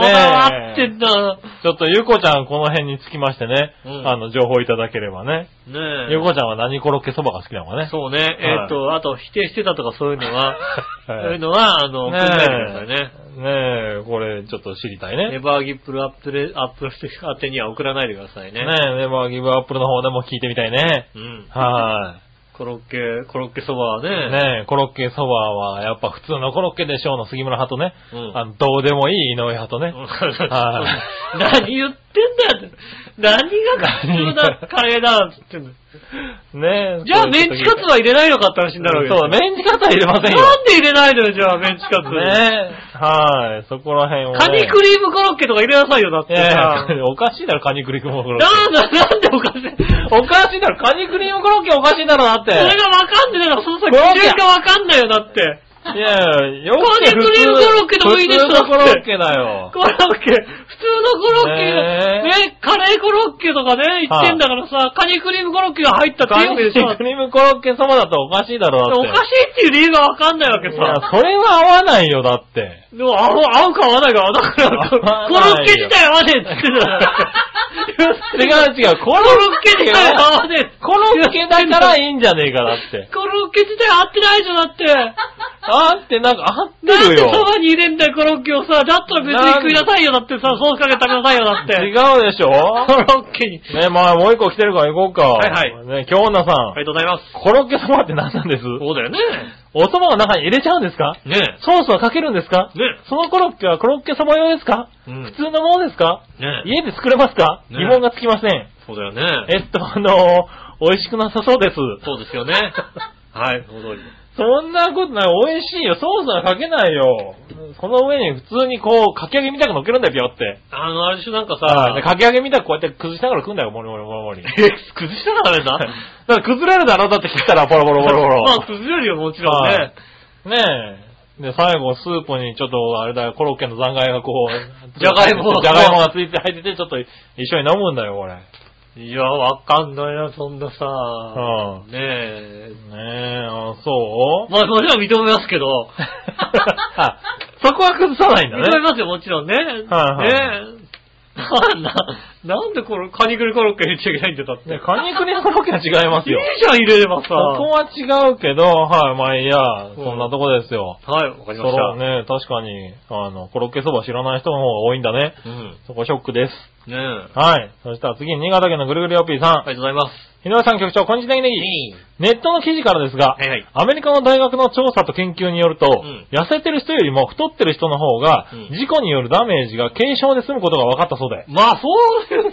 だわってねんだ。えちょっとゆこちゃんこの辺につきましてね、うんあの、情報いただければね。ねえ。ゆこちゃんは何コロッケそばが好きなのかね。そうね。えっと、あと、否定してたとかそういうのは、そういうはいのは、あの、送ねんないでくださいね。え。ねえ、これちょっと知りたいね。ネバーギプルアップル、アップルして宛てには送らないでくださいね。ねえ、ネバーギブアップルの方でも聞いてみたいね。うん。はコロッケ、コロッケそばはね。い。ねえ、コロッケそばはやっぱ普通のコロッケでしょうの杉村派とね、うんあの、どうでもいい井上派とね。は 何言ってんだよって。何が普通だ、カレーだって言ってんの？ねえ。じゃあメンチカツは入れないのかって話になるわけそうだ、メンチカツは入れませんよ。なんで入れないのよ、じゃあ、メンチカツ。ねえ。はい。そこら辺を、ね。カニクリームコロッケとか入れなさいよ、だっていやいさ。や、おかしいだろ、カニクリームコロッケ。なんだ、なんでおかしい？おかしいだろ、カニクリームコロッケおかしいだろ、だって。それがわかんねえだろ、そのさ、コロッケ基準がわかんないよ、だって。いやいや、よカニクリームコロッケでもいいでしょ普通のコロッケだよ。コロッケ、普通のコロッケ、ねね、カレーコロッケとかね、言ってんだからさ、カニクリームコロッケが入ったってカニいうでしょ。クリームコロッケそばだとおかしいだろ、だって。おかしいっていう理由がわかんないわけいやさ。、それは合わないよ、だって。でも合う合うか合わないか合わないから、コロッケ自体合わねえって言ってんだから。違う違う、コロコロッケ自体合わねえ。コロッケだからいいんじゃねえか、だって。コロッケ自体合ってないじゃん、だって。あって、なんか合ってなんでるよ。そばに入れんだよ、コロッケをさ。だったら別に食いなさいよ、だってさ、ソースかけて食べなさいよ、だって。違うでしょ？コロッケに。ね、まあもう一個来てるから行こうか。はいはいね、京女さん。ありがとうございます。コロッケそばって何なんです？そうだよね。お蕎麦の中に入れちゃうんですか？ねソースはかけるんですか？え。ねそのコロッケはコロッケそば用ですか？え。うん普通のものですか？ねえ。家で作れますか？ね疑問がつきません。そうだよね。えっと、あの、美味しくなさそうです。そうですよね。はい、その通りです。そんなことない。美味しいよ。ソースはかけないよ。その上に普通にこう、かき揚げみたく乗っけるんだよ、ピョって。あの、あれでしょ、なんかはい。さで、かき揚げみたくこうやって崩しながら食うんだよ、もりもりもりもり。え、崩したらダメだ？だから崩れるだろ、だって切ったらポロポロポロポロ。まあ、崩れるよ、もちろんね。ねえ。で、最後、スープにちょっと、あれだよ、コロッケの残骸がこう、じゃがいもがじゃがいもがついて入ってて、ちょっと一緒に飲むんだよ、これ。ねいや、わかんないな、そんなさ。うんねえ。え、あ、そう？まあ、それは認めますけど。あ、そこは崩さないんだね。認めますよ、もちろんね。はいはいねえ。な、なんでこれ、カニクリコロッケ入れちゃいけないんだよ、だって。ね、カニクリコロッケは違いますよ。いいじゃん、入れればさ。そこは違うけど、はい、まあいいや、そんなとこですよ。はい、わかりそました。うね、確かに、あの、コロッケそば知らない人の方が多いんだね。うん。そこショックです。ねえ。はい。そしたら次、新潟県のぐるぐるよっぴーさん。ありがとうございます。井上さん局長、こんにちは、ネギネギ。ネットの記事からですが、はいはい。アメリカの大学の調査と研究によると、ん。痩せてる人よりも太ってる人の方が、うん。事故によるダメージが軽症で済むことが分かったそうで、まあ、そういう、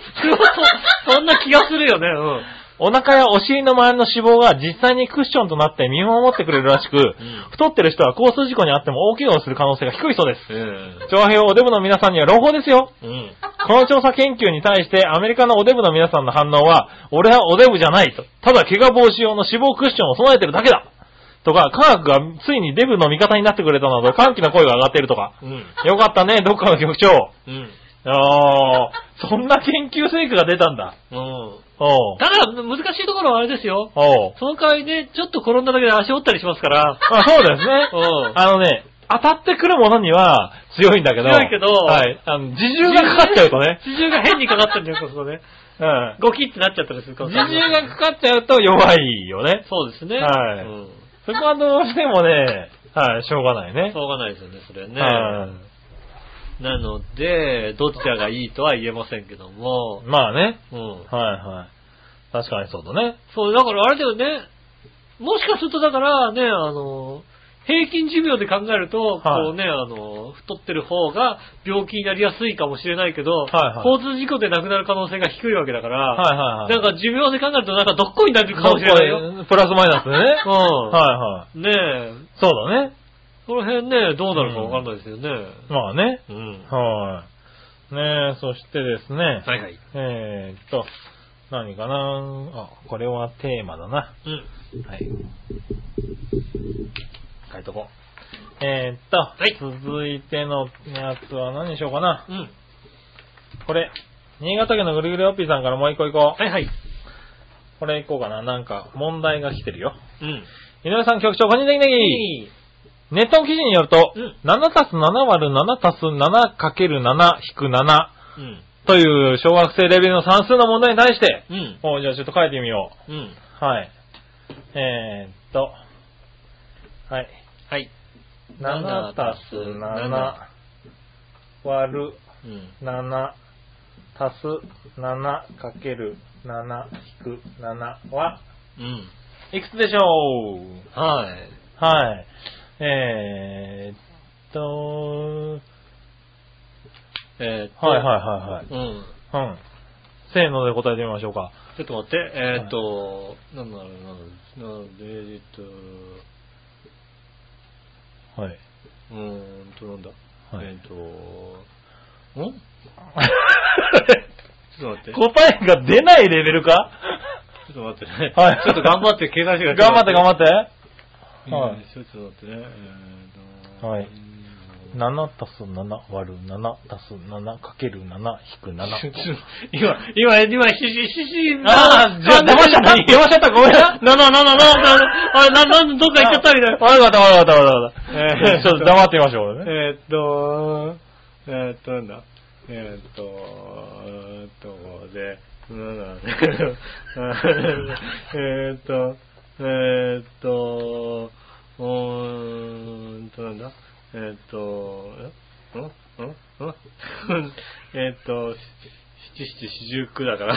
そそんな気がするよね、うん。お腹やお尻の周りの脂肪が実際にクッションとなって見守ってくれるらしく、太ってる人は交通事故にあっても大怪我をする可能性が低いそうです。うん。長平おデブの皆さんには朗報ですよ。うん。この調査研究に対してアメリカのおデブの皆さんの反応は、俺はおデブじゃないと。ただ怪我防止用の脂肪クッションを備えてるだけだ。とか、科学がついにデブの味方になってくれたなど、歓喜の声が上がっているとか。うん。よかったね、どっかの局長。うん。あー、そんな研究成果が出たんだ。うん。おう。ただ、難しいところはあれですよ。おう。その代わりね、ちょっと転んだだけで足折ったりしますから。あ、そうですね。うんあのね、当たってくるものには強いんだけど。強いけどはい。あの、自重がかかっちゃうとね。自重が変にかかったんだよ、そうするとね。うん。ゴキってなっちゃったりするかもし自れない重がかかっちゃうと弱いよね。そうですね。はいうんそこはどうしてもね、はい、しょうがないね。しょうがないですよね、それはね。はいなので、どちらがいいとは言えませんけども。まあね。うん。はいはい。確かにそうだね。そう、だからあれだよね。もしかするとだからね、あの、平均寿命で考えると、こうね、あの、太ってる方が病気になりやすいかもしれないけど、はいはい交通事故で亡くなる可能性が低いわけだから、はいはいはい。なんか寿命で考えるとなんかどっこいになるかもしれないよ。プラスマイナスでね。うん。はいはい。ねえ、そうだね。その辺ね、どうなるかわかんないですよね。まあね。うん。はい。ねえ、そしてですね。はいはい。えーっと、何かなあ、これはテーマだな。うん。はい。書いとこう。えーっと、い続いてのやつは何にしようかな。うん。これ、新潟県のぐるぐるおっぴーさんからもう一個行こう。はいはい。これ行こうかな。なんか、問題が来てるよ。うん。井上さん局長、こんにちは、ネットの記事によると、うん7たす7割る7たす7かける7引く7うん。という小学生レベルの算数の問題に対して、うん。おじゃあちょっと書いてみようん。う。はい。えー、っと、はい。はい。7たす7割るうん。7たす7かける7引く7は、うん。いくつでしょう？はい。はい。えー、っと、えーっと。はいはいはいはい。うん。うん。せーので答えてみましょうか。ちょっと待って、えーっと、なんだろう、なんだろう、なので、えーっと、はい。うーんと、なんだ。はいえーっと、ん？ちょっと待って。ちょ答えが出ないレベルか？っと待ってね。はいちょっと頑張って計算してください。頑張って頑張って。はいえーちょっと待ってね。えーとはい7たす7割る7たす7かける7引く7。今、今、今、ひし、ひし、あーじゃあ出ましちゃった出ましちゃった？ごめんなな、な、な、な、な、な、あれ、な、なん、どっか行っちゃったみたいな。悪かった悪かった悪かった。えーちょっと黙ってみましょうね。えーっと、えーっと、なんだ。えーっと、えーっと、で、なんだ、えーっと、えーっと、うーんと、なんだ？えーっと、え？ん？ん？ん？えーっと、七七四十九だから。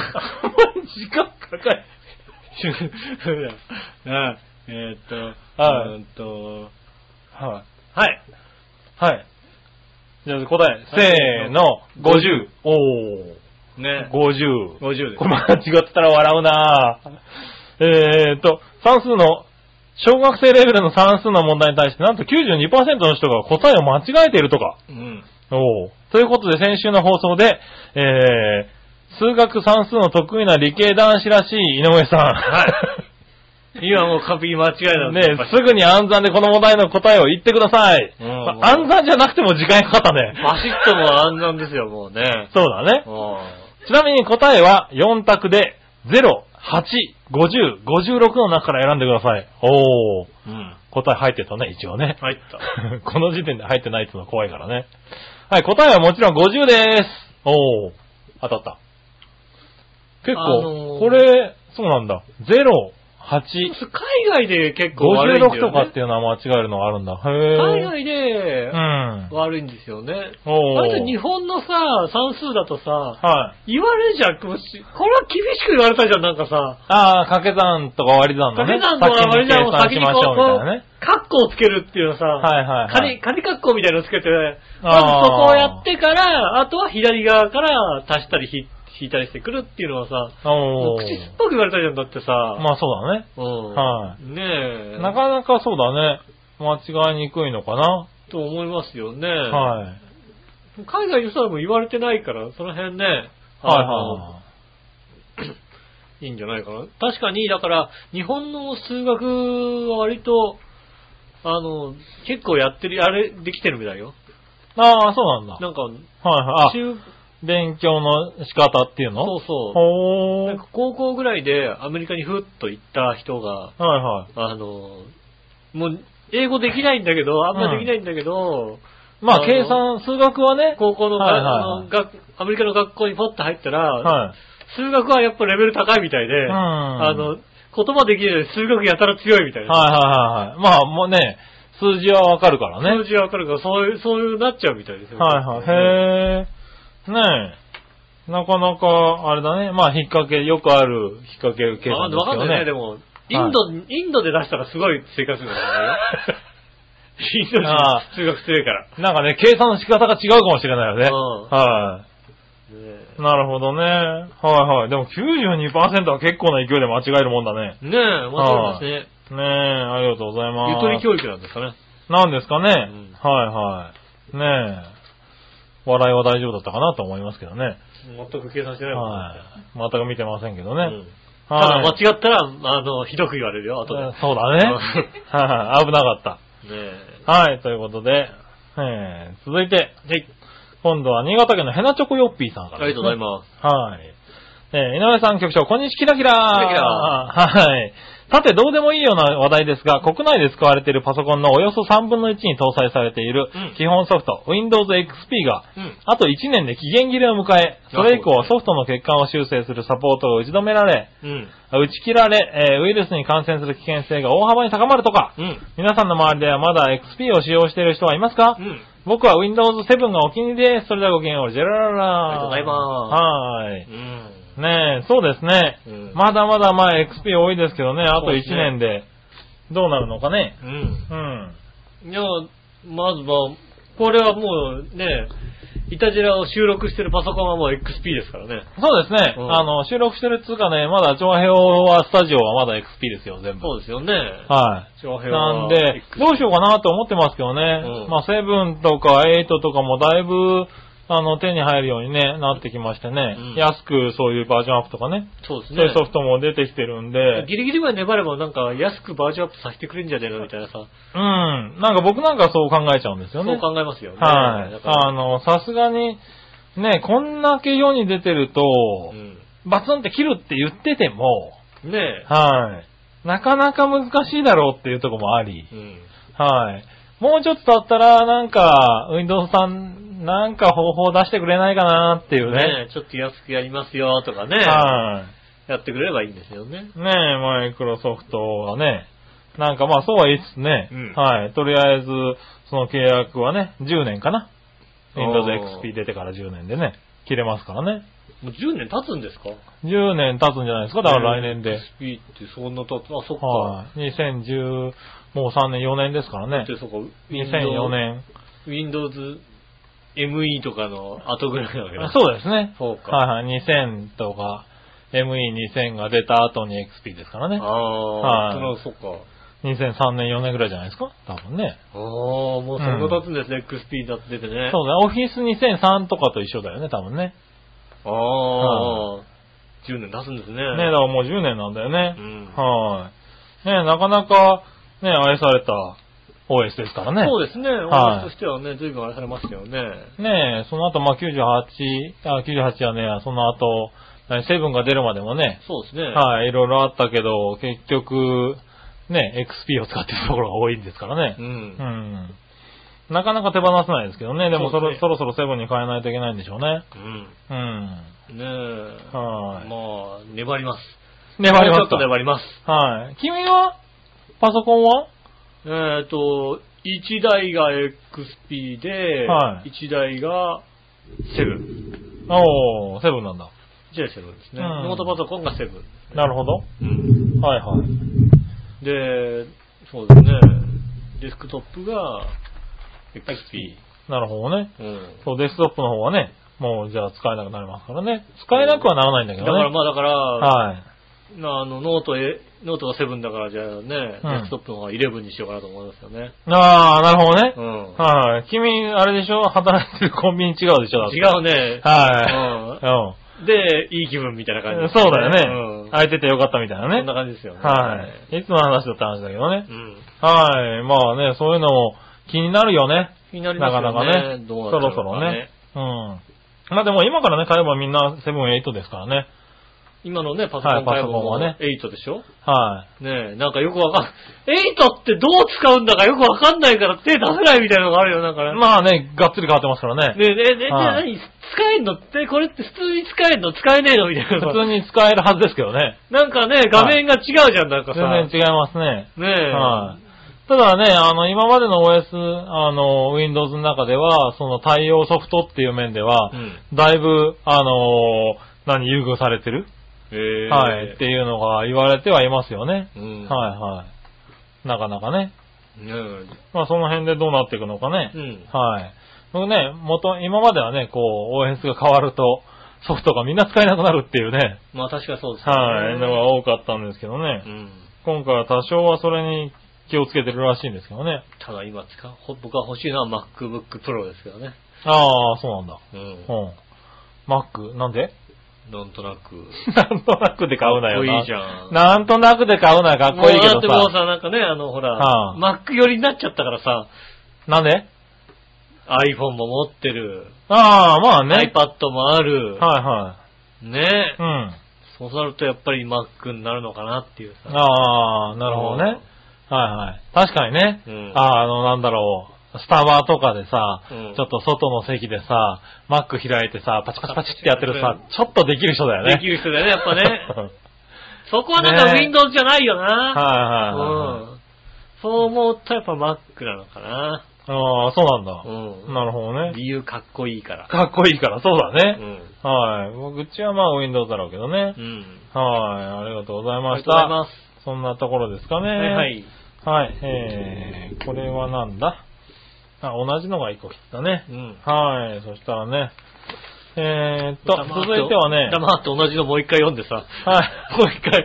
時間かかる。あえーっと、はいうーんと、はい。はい。はい。じゃあ答え、せーの、50。おー。ね。50。50ですこれ間違ってたら笑うなぁ。えーと、算数の、小学生レベルの算数の問題に対して、なんと92%の人が答えを間違えているとか。うん。おーということで、先週の放送で、えー、数学算数の得意な理系男子らしい井上さん。はい。今もう完璧に間違いなんねすぐに暗算でこの問題の答えを言ってください。うんまあ暗算じゃなくても時間かかったね。バシッとも暗算ですよ、もうね。そうだね。うちなみに答えは4択で、0、8、50、56の中から選んでください。おー。ん。うん。答え入ってたね、一応ね。入った。この時点で入ってないっていうのは怖いからね。はい、答えはもちろん50です。おー。当たった。結構、あのーこれ、そうなんだ。0、8、海外で結構悪いんだよ、ね。56とかっていうのは間違えるのがあるんだ。へー。海外でうん。悪いんですよね。おー。割と日本のさ、算数だとさ、はい。言われるじゃん。これは厳しく言われたじゃん、なんかさ。ああ、掛け算とか割り算のね。掛け算とか割り算を先先にこう、に計算しましょうみたいなね。カッコをつけるっていうのさ、はいはいはい仮、仮カッコみたいなのつけて、まずそこをやってから、あとは左側から足したり引引いたりしてくるっていうのはさ、口酸っぱく言われたじゃん、だってさ。まあそうだね。うん。はねえ。なかなかそうだね。間違いにくいのかな。と思いますよね。はい。海外の人はもう言われてないから、その辺ね、はいはい いんじゃないかな。確かに、だから、日本の数学は割と、あの、結構やってる、あれ、できてるみたいよ。い。ああ、そうなんだ。なんか、はいはい。勉強の仕方っていうの？そうそう。なんか。高校ぐらいでアメリカにふっと行った人が、はいはい。あの、もう、英語できないんだけど、あんまできないんだけど、まあ、計算、数学はね。高校の,、はいはいはいアメリカの学校にポッと入ったら、はい。数学はやっぱレベル高いみたいで、んあの、言葉できる数学やたら強いみたいな。はいはいはいはい。まあ、もうね、数字はわかるからね。数字はわかるから、そういう、そういうなっちゃうみたいですよ。はいはい。へえ。ねえ。なかなか、あれだね。まあ、引っ掛け、よくある引っ掛け計わ算ですよかんないね、ね。でも、インド、インドで出したらすごい生活力なんだよ。インド人数学強いから。なんかね、計算の仕方が違うかもしれないよね。うんはねい。なるほどね。はいはい。でも92%は結構な勢いで間違えるもんだね。え、ねえ、まあそうですね。ねえ、ありがとうございます。ゆとり教育なんですかね。なんですかね。んはいはい。ねえ。笑いは大丈夫だったかなと思いますけどね。全く計算してないもんはい。全く見てませんけどね。うんただはい。間違ったら、あの、ひどく言われるよ、後で。ねそうだね。はい。危なかった。え。はい、ということで、えー、続いて、はい。今度は新潟県のヘナチョコヨッピーさんからです、ありがとうね。ございます。はい。えー、井上さん局長、こんにちは、キラキラキラキラはい。さて、どうでもいいような話題ですが、国内で使われているパソコンのおよそ3分の1に搭載されているうん基本ソフト、Windows XP が、うん。あと1年で期限切れを迎え、それ以降はソフトの欠陥を修正するサポートが打ち止められ、うん。打ち切られ、えーウイルスに感染する危険性が大幅に高まるとか、うん。皆さんの周りではまだ XP を使用している人はいますか、うん。僕は Windows 7がお気に入りです。それではごきげんよう、ジェラララ。ありがとうございますはーい。うん。ねえ、そうですね。うんまだまだまあ XP 多いですけどね、あと1そうですね年でどうなるのかね。うん。うん。いや、まずは、これはもうね、イタジラを収録してるパソコンはもう XP ですからね。そうですね。うんあの、収録してるっつうかね、まだ長編はスタジオはまだ XP ですよ、全部。そうですよね。はい。長編はなんで、どうしようかなと思ってますけどね。うんまあ、7とか8とかもだいぶあの、手に入るようにね、なってきましてね、うん安くそういうバージョンアップとかね、そうですねそういう。ソフトも出てきてるんで、ギリギリまで粘ればなんか安くバージョンアップさせてくれんじゃねえのみたいなさ、うん、なんか僕なんかそう考えちゃうんですよね。そう考えますよね。はいあの、さすがに、ね、こんだけ世に出てると、うんバツンって切るって言ってても、ねえ。はい。なかなか難しいだろうっていうところもあり、うん。はい。もうちょっと経ったら、なんか、Windows さん、なんか方法出してくれないかなっていうね。ねえ、ちょっと安くやりますよとかね、はやってくれればいいんですよね。い。ねえ、マイクロソフトはね、なんかまあそうは言いつつね、うんはい。とりあえず、その契約はね、10年かな。Windows XP 出てから10年でね、切れますからね。もう10年経つんですか？10年経つんじゃないですか、だから来年で。XP ってそんな経つ。あ、そっか。はい。2010、もう3年、4年ですからねで、。そこ、2004。年。Windows ME とかの後ぐらいなわけだ。そうですね。そうか。はいはい。2000とか、ME2000 が出た後に XP ですからねあ。あ、はいそっか。2003年、4年ぐらいじゃないですか？多分ね。ああ、もうそんな経つんですね、XP だって出てね。そうだね。オフィス2003とかと一緒だよね、多分ね。ああ、10年経つんですね。ねだからもう10年なんだよねう。ん。はい。ねなかなか、ね愛された OS ですからね。そうですね。はい OS としてはね、随分あれされましたよね。ねその後、まあ、98、あ、98はね、その後、何セブンが出るまでもね、そうですね。はい、いろいろあったけど、結局、ね、XP を使ってるところが多いんですからねう。。うんん。なかなか手放せないですけどね。でもそろそろそろセブンに変えないといけないんでしょうね。うん。うん。ねえ。はいまあ、粘ります。粘りますちょっと粘ります。はい。君は？パソコンは？えっ、と、1台が XP で、はい1台がセブン。おー、セブンなんだ。1台セブンですね。うんノートパソコンがセブン。なるほど。うん。はいはい。で、そうですね。デスクトップが XP。なるほどね。うん。そう、デスクトップの方はね、もうじゃあ使えなくなりますからね。使えなくはならないんだけどね。だからまあだから、はい。あの、ノートへ、ノートが7だからじゃあね、うんデスクトップの方が11にしようかなと思いますよね。ああ、なるほどねう。ん。はい。君、あれでしょ？働いてるコンビニ違うでしょ？だって違うね。はい。うん。で、いい気分みたいなうん。感じ、そうだよね。うん。空いててよかったみたいなねそんな。感じですよね。はい。いつの話だった話だけどねう。ん。はい。まあね、そういうのも気になるよね。気になりますよね。なかなかね。どうなそろそろね。うん。まあでも今からね、買えばみんなセブン8ですからね。今のね、パソコンはいパソコンはね8でしょ？はねえ、なんかよくわかん、8ってどう使うんだかよくわかんないから手出せないみたいなのがあるよ、なんかね。い。まあね、がっつり変わってますからね。ねえ、ねえ、ねえ、はい何？使えんのって、これって普通に使えんの使えねえのみたいな。普通に使えるはずですけどね。なんかね、画面が違うじゃん、なんかさ。全然違いますね。ねえ。はい。ただね、あの、今までの OS、あの、Windows の中では、その対応ソフトっていう面では、うん。だいぶ、あの、何、優遇されてる、えはい、っていうのが言われてはいますよね。うん。はいはい。なかなかね。ねまあその辺でどうなっていくのかねえ。。うん。はい。僕ね、元、今まではね、こう、OS が変わると、ソフトがみんな使えなくなるっていうね、まあ確かにそうですよね。はい、のが多かったんですけどねう。ん。今回は多少はそれに気をつけてるらしいんですけどね。ただ今使う、ほ僕が欲しいのは MacBook Pro ですけどね。ああ、そうなんだ。うん。うん。Mac、なんで？なんとなく。なんとなくで買うなよな。かっこいいじゃん。なんとなくで買うならかっこいいけどもうだってもうさ。さ、なんかね、あの、ほら、はあ Mac 寄りになっちゃったからさ、なんで？iPhone も持ってる、ああ、まあね。iPad もある、はいはねい。うん。そうなるとやっぱり Mac になるのかなっていうさ。ああ、なるほどね。はいはい。確かにね。うんああ、あの、なんだろう。スタバとかでさ、うんちょっと外の席でさ、マック開いてさ、パチパチパチってやってるさ、ちょっとできる人だよね。できる人だよね、やっぱね。は いそこはなんかね Windows じゃないよな。はいはいはい。うん。そう思うとやっぱ Mac なのかな。ああ、そうなんだ。うん。なるほどね。理由かっこいいから。かっこいいから、そうだうね。ん。はい。僕うちはまあ Windows だろうけどねう。ん。はい。ありがとうございあました。りがとうございます。そんなところですかね。はいはい。はい。えー、これはなんだ？あ、同じのが1個来てたね。うん。はい。そしたらね。えーっと、続いてはね。黙って同じのもう一回読んでさ。はい。もう一回、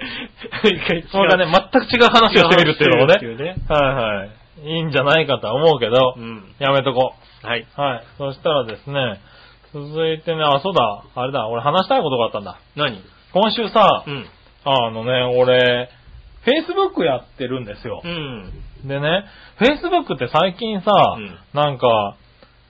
一回違う。そうだね、全く違う話をしてみるっていうのもね。ねはいはい。いいんじゃないかとは思うけど、うん。やめとこはい。う。はい。そしたらですね、続いてね、あ、そうだ、あれだ、俺話したいことがあったんだ。何？今週さ、うん。あのね、俺、Facebook やってるんですよう。ん。でね、Facebook って最近さ、うんなんか、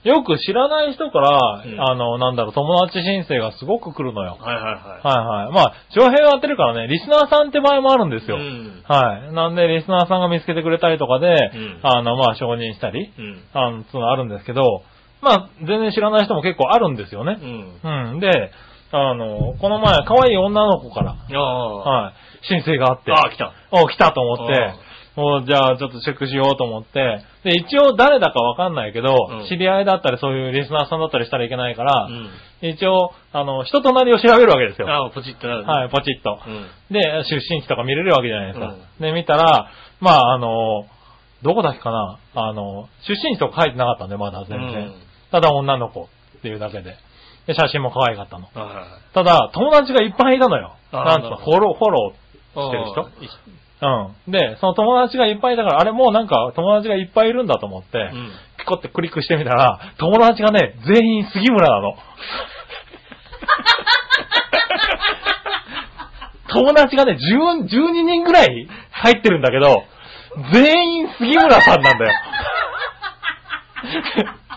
よく知らない人から、うんあの、なんだろう、友達申請がすごく来るのよ。はいはいはい。はいはい。まあ、長平がやってるからね、リスナーさんって場合もあるんですよ。うん。はい。なんで、リスナーさんが見つけてくれたりとかで、んあの、まあ、承認したり、うん。あの、そういうのあるんですけど、まあ、全然知らない人も結構あるんですよね。うん。うん。で、あの、この前、可愛い女の子から。はい、申請があって、ああ、来た。お、来たと思ってあ、もうじゃあちょっとチェックしようと思って、で、一応誰だかわかんないけど、うん知り合いだったりそういうリスナーさんだったりしたらいけないから、うん。一応、あの、人となりを調べるわけですよ。ああ、ポチッとなる。はい、ポチッと。うん。で、出身地とか見れるわけじゃないですか。うんで、見たら、まあ、あの、どこだっけかなあの、出身地とか書いてなかったんで、まだ全然。うんただ女の子っていうだけで。で、写真も可愛かったの。ただ、友達がいっぱいいたのよ。あなんつうの、フォロー、フォローしてる人？うん。で、その友達がいっぱいいたから、あれもうなんか友達がいっぱいいるんだと思って、うん。ピコってクリックしてみたら、友達がね、全員杉村なの。友達がね、10 12人ぐらい入ってるんだけど、全員杉村さんなんだよ。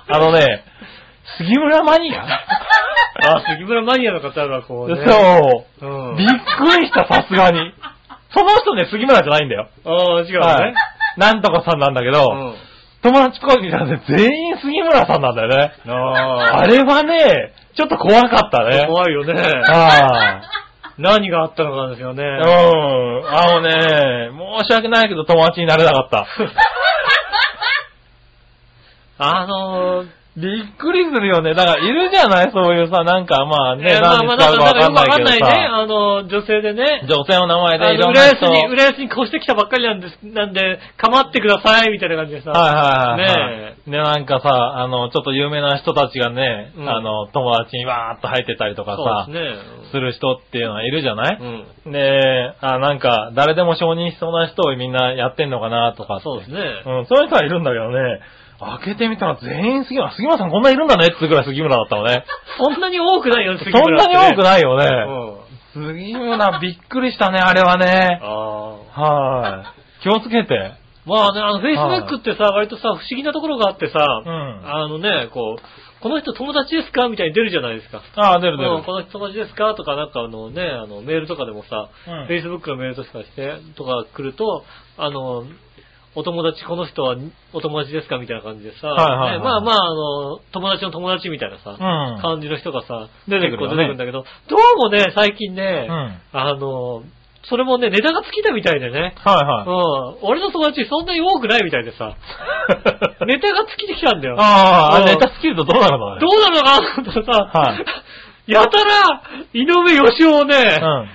あのね、杉村マニア？あ、杉村マニアの方がこうね。そう。うん。びっくりした、さすがに。その人ね、杉村じゃないんだよ。ああ、違うはいね。。なんとかさんなんだけど、うん。友達っぽい見たらね、全員杉村さんなんだよね。ああれはね、ちょっと怖かったね。怖いよね。は何があったのかですよね。い。うん。あのね、申し訳ないけど友達になれなかった。あのー、びっくりするよね。だから、いるじゃない？そういうさ、なんかまあね、えーまあまあ、なんかよくわかんないね。さ、あの、女性でね。女性の名前あでいろの、んな人。浦安に、浦安に越してきたばっかりなんです、なんで、構ってください、みたいな感じでさ。はいはいはいはい。ねで、なんかさ、あの、ちょっと有名な人たちがね、うんあの、友達にわーっと入ってたりとかさ、ね。する人っていうのはいるじゃない、うん。で、あ、なんか、誰でも承認しそうな人をみんなやってんのかなとかそうですね。うん、そういう人はいるんだけどね、開けてみたら全員杉村、杉村さんこんないるんだねってぐらい杉村だったのね。そんなに多くないよ、そんなに多くいないよね。うん。杉村びっくりしたね、あれはね。はい。気をつけて。まあね、あの、Facebook ってさ、割とさ、不思議なところがあってさ、うんあのね、こう、この人友達ですかみたいに出るじゃないですか。ああ、出る出る。うんこの人友達ですかとか、なんかあのね、あの、メールとかでもさ、うん Facebook のメールとかして、とか来ると、あの、お友達、この人はお友達ですかみたいな感じでさ、はいはいはい。ねまあまあ、あの、友達の友達みたいなさ、うん。感じの人がさ、出てくるよね。結構出てくるんだけど、どうもね、最近ね、うん。あの、それもね、ネタが尽きたみたいでね、はいはい。うん、俺の友達そんなに多くないみたいでさ、ネタが尽きてきたんだよ。ああ、うん。ネタスキルとどうなるのね。どうなのかなと思ったらさ、はい。やたら、井上義雄をね、ん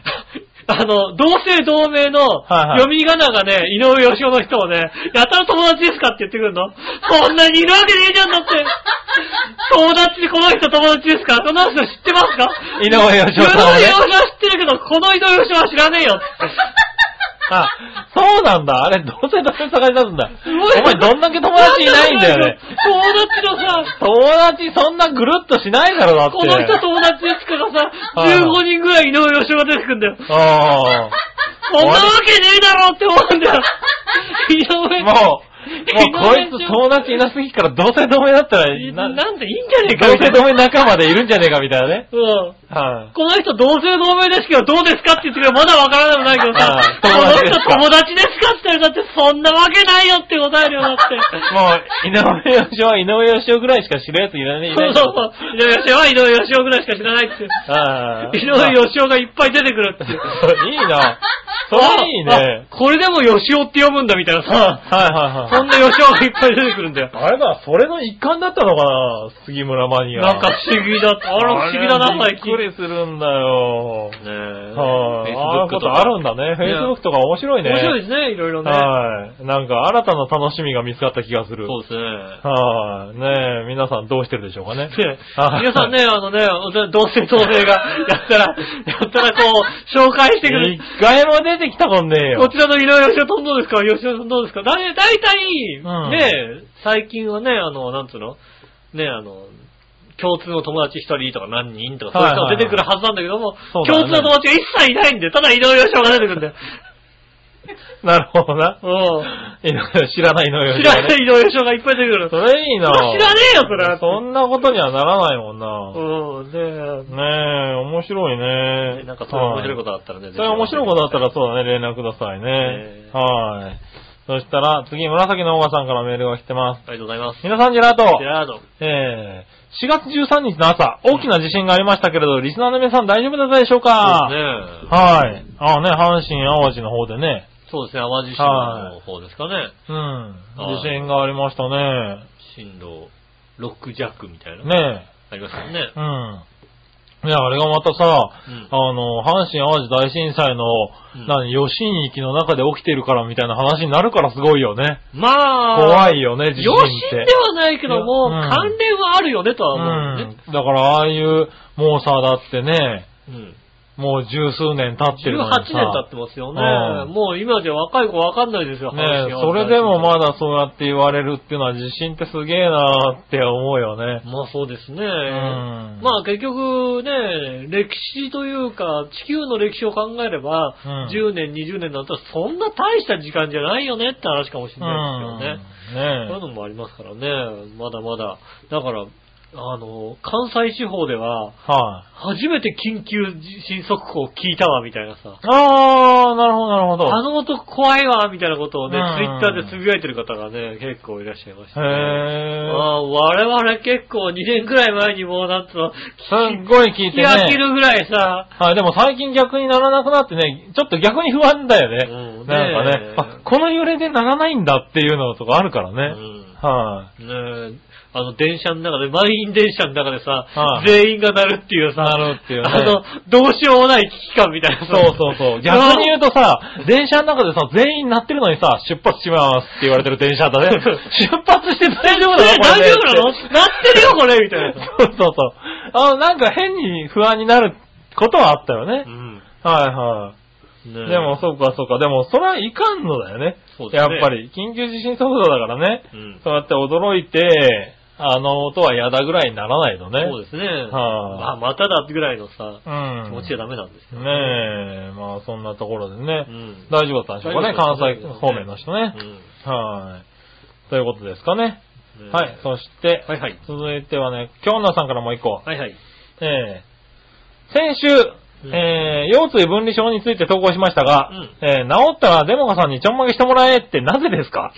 あの、同姓同名のはいはい。読み仮名がね、井上義雄の人をね、やたら友達ですかって言ってくるの。そんなにいるわけねえじゃんだって。友達でこの人友達ですか。その人知ってますか？井上義雄さんをね。井上義雄は知ってるけど、この井上義雄は知らねえよ。あ、そうなんだ。あれ、どうせどうせ探し出すんだ。すごいお前どんだけ友達いないんだよね。友達のさ、友達そんなぐるっとしないだろ、だって。この人友達ですからさ、はい15人ぐらい井上義雄が出てくるんだよ。あそんなわけねえだろって思うんだよ。井上あ。もう、もうこいつ友達いなすぎから同姓同名だったら、なななんでいいんじゃねえか同みたいな姓同名仲間でいるんじゃねえかみたいなね。うん。はい。この人同姓同名ですけどどうですかって言ってくればまだわからなくないけどさはい、この人友達ですかって言ったらだってそんなわけないよって答えるよだって。もう、井上義雄は井上義雄ぐらいしか知るやついない。いないそうそうそう。井上義雄は井上義雄ぐらいしか知らないって。ああ。井上義雄がいっぱい出てくるって。いいな。それいいね。あこれでも義雄って読むんだみたいなさ。はいはいはい。そんな義雄がいっぱい出てくるんだよ。あれだ、それの一環だったのかな杉村マニア。なんか不思議だった。あれ不思議だな、最近。びっくりするんだよ。ねえ。はい。ああいうことあるんだね。Facebook とか面白いね。面白いですね、いろいろね。はい。なんか新たな楽しみが見つかった気がする。そうですね。はい。ねえ、皆さんどうしてるでしょうかね。皆さんね、あのね、同姓同名が、やったら、やったらこう、紹介してくる一。回も出てきたもんねえよ。こちらの井上義雄さんどうですか？吉田さんどうですか？だいたい、うんね、最近はね、あの、なんつうの？ね、あの、共通の友達一人とか何人とか、はいはいそういう人が出てくるはずなんだけども、そうだよね共通の友達が一切いないんで、ただ井上義雄が出てくるんだよ。なるほどな。うん。知らないのよ。知らない井上義雄がいっぱい出てくる。それいいな知らねえよそれはそんなことにはならないもんな。うん、で、ねえ、面白いね。なんかそういう面白いことあったらね、それ面白いことあったらそうだね、連絡くださいねえ。はい。そしたら、次、紫のオガさんからメールが来てます。ありがとうございます。皆さん、ジェラート。ジェラード。えー、4月13日の朝、大きな地震がありましたけれど、リスナーの皆さん大丈夫だったでしょうか？そうですね。はい。ああね、阪神淡路の方でね。そうですね、淡路島の方ですかね。うん。はい地震がありましたね。震度6弱みたいな。ねありましたよね。うん。いや、あれがまたさ、うんあの、阪神淡路大震災の、うん何、余震域の中で起きてるからみたいな話になるからすごいよね。まあ、い怖いよね、地震余って。震ではないけども、うん関連はあるよねとは思うね。うん。だから、ああいう、もうさ、だってね、うん。もう十数年経ってるのにさ。18年経ってますよね。うんもう今じゃ若い子わかんないですよ、ねそれでもまだそうやって言われるっていうのは地震ってすげえなーって思うよね。まあそうですね。んまあ結局ね、歴史というか、地球の歴史を考えれば、うん10年、20年だったらそんな大した時間じゃないよねって話かもしれないですけどね。そういうねのもありますからね。まだまだ。だから、あの、関西地方では、はい、初めて緊急地震速報を聞いたわ、みたいなさ。あー、なるほど、なるほど。あの音怖いわ、みたいなことをね、うんツイッターでつぶやいてる方がね、結構いらっしゃいました、ね。へあー我々結構2年くらい前にもうなんつうの、ー。すっごい聞いて気が切ね。るぐらいさ、はい、でも最近逆にならなくなってね、ちょっと逆に不安だよね。うんなんかねあ、この揺れでならないんだっていうのとかあるからうね。んはい、ねえ、あの電車の中で、満員電車の中でさ、はい全員が鳴るっていうさ、なるっていうねあの、どうしようもない危機感みたいなさそうそうそう。逆に言うとさ、電車の中でさ、全員鳴ってるのにさ、出発しますって言われてる電車だね。出発して大丈夫なの？え大丈夫なの？こ鳴ってるよ、これみたいなそうそうそう。あの、なんか変に不安になることはあったよねう。ん。はいはい。ねえでも、そうかそうか。でも、それはいかんのだよね。そうですねやっぱり、緊急地震速度だからね。うんそうやって驚いて、あの音は嫌だぐらいにならないとね。そうですね。はいまあ、まただぐらいのさ、うん。気持ちじゃダメなんですよ。ねえ、まあそんなところでね。うん大丈夫だったんでしょうかね、関西方面の人ね。うんはい。ということですかね。ねえはい。そして、はいはい。続いてはね、京奈さんからもう一個。はいはい。えー、先週、うんえー、腰椎分離症について投稿しましたが、うんえー、治ったらデモカさんにちょんまげしてもらえってなぜですか？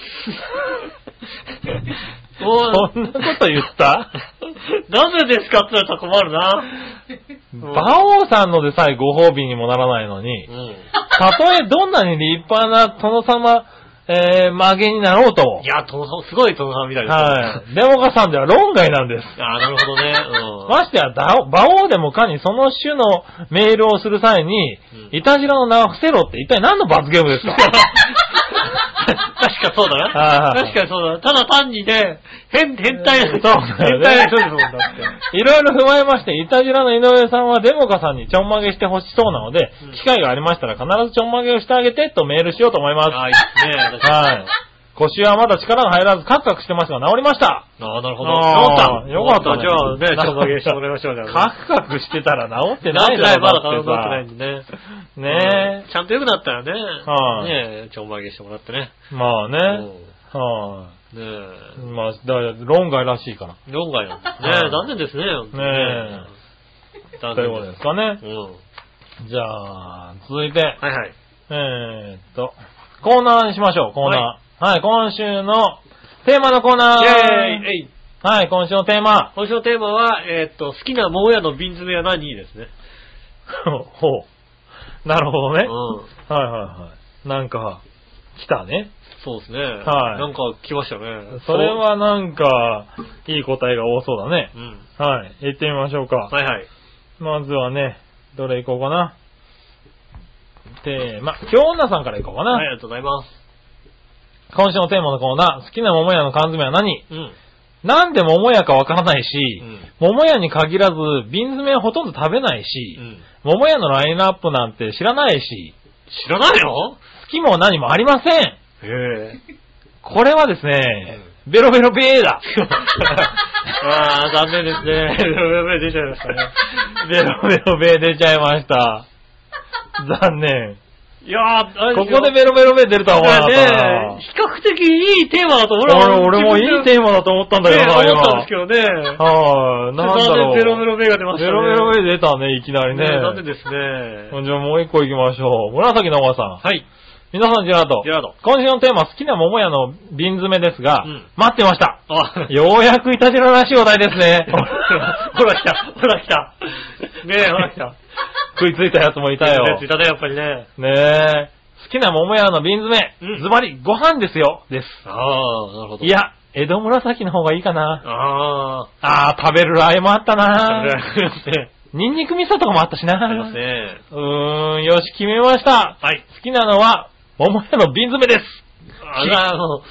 お そんなこと言った？なぜですかって言われたら困るな。馬王さんのでさえご褒美にもならないのに、うん。たとえどんなに立派な殿様、えー、曲げになろうともい、や、トノさん、すごいトノさんみたいですねはい。デモカさんでは論外なんです。ああ、なるほどね。うん。ましてや、だ馬王でもかにその種のメールをする際に、うんいたじらの名を伏せろって一体何の罰ゲームですか？確かそうだな。はい確かにそうだな。ただ単にね、変、変態な、そうだ変態な人ですもんだって。いろいろ踏まえまして、いたじらの井上さんはデモカさんにちょんまげしてほしそうなので、うん機会がありましたら必ずちょんまげをしてあげてとメールしようと思います。ああ、いいですね。確かにはい。腰はまだ力が入らずカクカクしてますが治りました。ああ、なるほど。治った。よかったねじゃあね、ちょんまげしてもらいましょうじゃあカクカクしてたら治ってない、ないだろまだ治ってないんさ。でね。ねうんちゃんと良くなったらね。はいねえ、ちょんまげしてもらってね。まあね。うんはねえ。い。まあ、だから論外らしいから。論外なんですね。はい残念ですね、ね残ということ念ですかね。うん。じゃあ、続いて、はいはい。えーっと、コーナーにしましょう、コーナー。はい、今週のテーマのコーナー。イェーイえいはい、今週のテーマ。今週のテーマは、えーっと、好きな桃屋の瓶詰めは何ですね。ほう。なるほどね。うん。はいはいはい。なんか、来たね。そうですね。はいなんか来ましたね。それはなんか、いい答えが多そうだね。そう。うん。はい、行ってみましょうか。はいはい。まずはね、どれ行こうかな。テーマ、京女さんから行こうかな。はい、ありがとうございます。今週のテーマのコーナー、好きな桃屋の缶詰は何？うん。なんで桃屋かわからないし、うん桃屋に限らず、瓶詰めはほとんど食べないし、うん。桃屋のラインナップなんて知らないし、知らないの？好きも何もありません。へえ。これはですね、ベロベロベーだ ああ、残念ですね。ベロベロベロ出ちゃいましたね。ベロベロベー出ちゃいました。残念。いやここでベロベロベー出るとは思わなかったねな。比較的いいテーマだと俺俺俺もいいテーーマだと思ったんだけどな、思ったんですけ今。どね。はい、なんだろう。ベロベロベが出ましたね。ベロベロベー出たね、いきなりね。ね残念ですね。じゃあもう一個行きましょう。紫のおばさん。はい。皆さん、ジェラート。ジェラート今週のテーマ、好きな桃屋の瓶詰めですが、うん待ってました。あ、ようやくいたじららしいお題ですね。ほら来た、ほら来た。ねえ、ほら来た。食いついたやつもいたよ。いたね、やっぱりね。ねえ。好きな桃屋の瓶詰め、うんズバリ、ご飯ですよ、です。ああ、なるほど。い、や、江戸紫の方がいいかな。ああー、食べるラー油もあったあ、な。ね。ニンニク味噌とかもあったしな。ありますね。うーん、よし、決めました。はい。好きなのは、桃屋の瓶詰めです。ああの、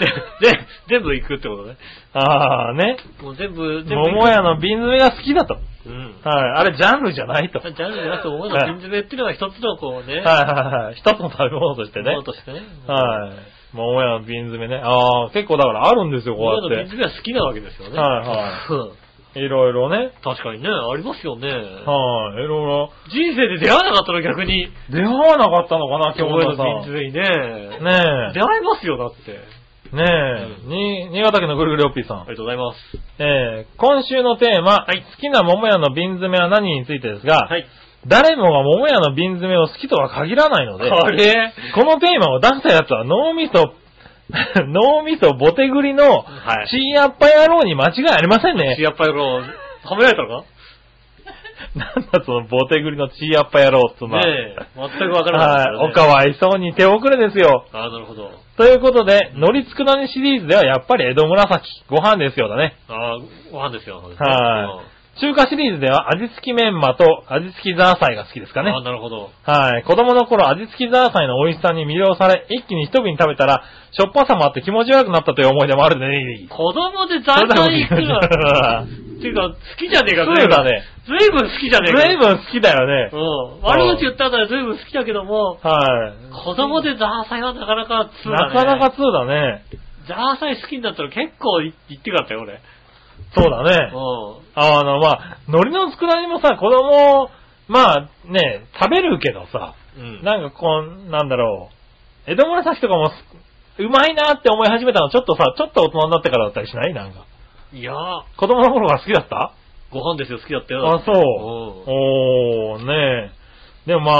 全部行くってことね。あーね。もう全部、全部。桃屋の瓶詰めが好きだと。うん。はい。あれ、ジャンルじゃないと。はいジャンルじゃなくて、思うの瓶詰めっていうのが一つのこうね、はいはい。一つの食べ物としてねもの。としてね。はい。桃屋の瓶詰めね。あー、結構だからあるんですよ、こうやって。瓶詰めは好きなわけですよね。はいはいうんいろいろね。確かにね、ありますよね。はい。いろいろ。人生で出会わなかったの逆に。出会わなかったのかな、今日のさ瓶詰めにね。ね出会いますよ、だって。え。ねえ。に、新潟県のぐるぐるおっぴーさんあ。りがとうございます。えー、今週のテーマ、はい好きな桃屋の瓶詰めは何についてですが、はい。誰もが桃屋の瓶詰めを好きとは限らないので、あれ？このテーマを出したやつは脳みそ、脳みそボテグリのはいチーヤッパ野郎に間違いありませんね。やっぱりこの、褒められたのか？なんだそのボテグリのチーヤッパ野郎っつうのは。ねえ、全くわからなかったはい。おかわいそうに手遅れですよ。ああ、なるほど。ということで、のりつくだにシリーズではやっぱり江戸紫、ご飯ですよだね。ああ、ご飯ですよ。はい中華シリーズでは味付きメンマと味付きザーサイが好きですかね。ああ、なるほど。はい。子供の頃味付きザーサイの美味しさに魅了され、一気に一瓶食べたら、しょっぱさもあって気持ち悪くなったという思い出もあるね。子供で残々行くのていうか、好きじゃねえか、そうだね。ずいぶん好きじゃねえか。ずいぶん好きだよね。うん。悪口言ったらずいぶん好きだけども、はい。子供でザーサイはなかなか通だね。なかなか通だね。ザーサイ好きになったら結構い言ってかったよ、俺。そうだね。うあの、まあ、海苔の佃煮もさ、子供、まあね、食べるけどさ、ん。うん。なんかこう、なんだろう、江戸紫とかもす、うまいなって思い始めたのちょっとさ、ちょっと大人になってからだったりしない？なんか。いやー、子供の頃から好きだった？ご飯ですよ、好きだったよ。あ、そう。うんおー、ねえ。でもま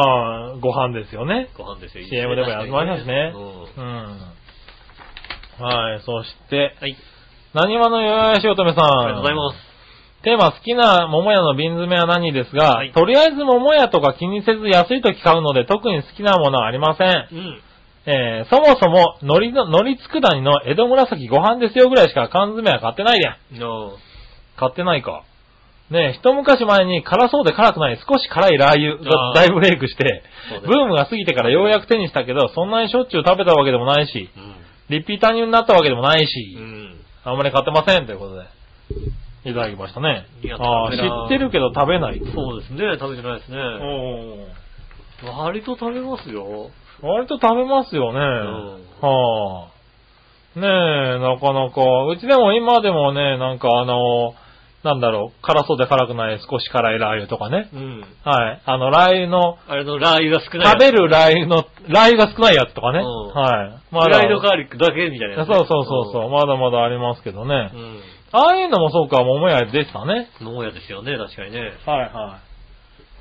あ、ご飯ですよね。ご飯ですよ。CM でもやってましたしね。うん。うん。はい、そして、はい。何話のよやしおとめさん。ありがとうございます。テーマ好きな桃屋の瓶詰めは何ですが、はいとりあえず桃屋とか気にせず安い時買うので特に好きなものはありません。うん。えー、そもそも、海苔の、海苔佃煮の江戸紫ご飯ですよぐらいしか缶詰は買ってないで。の、買ってないか。ねえ、一昔前に辛そうで辛くない少し辛いラー油が大ブレイクしてブームが過ぎてからようやく手にしたけど、そんなにしょっちゅう食べたわけでもないし、うん。リピーターになったわけでもないし、うん。あんまり買ってませんということで、いただきましたねいや。ああ、知食べなってるけど食べない。そうですね、食べてないですね。割と食べますよ。割と食べますよね。はあ。ねえ、なかなか。うちでも今でもね、なんかあの、なんだろう、辛そうで辛くない少し辛いラー油とかね。うん。はい。あの、ラー油の、あれのラー油が少ない。食べるラー油の、ラー油が少ないやつとかね。うんはい。フライドガーリックだけみたいなやつね。そうそうそうそう、まだまだありますけどね。うん。ああいうのもそうか、桃屋でしたね。うん。農家ですよね、確かにね。はいは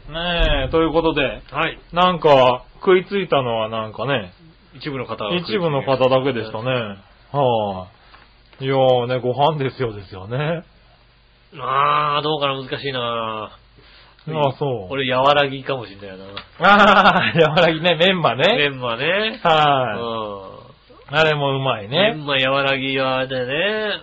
い。ねえ、ということで、はい。なんか、食いついたのはなんかね、一部の方が一部の方だけでしたね。はい、いやーね、ご飯ですよですよね。あー、どうかな、難しいなああ、そう。俺、柔らぎかもしんないな。ああ、柔らぎね、メンマね。メンマね。はい、うあれもうまいん。メね。ンマ柔らぎはね、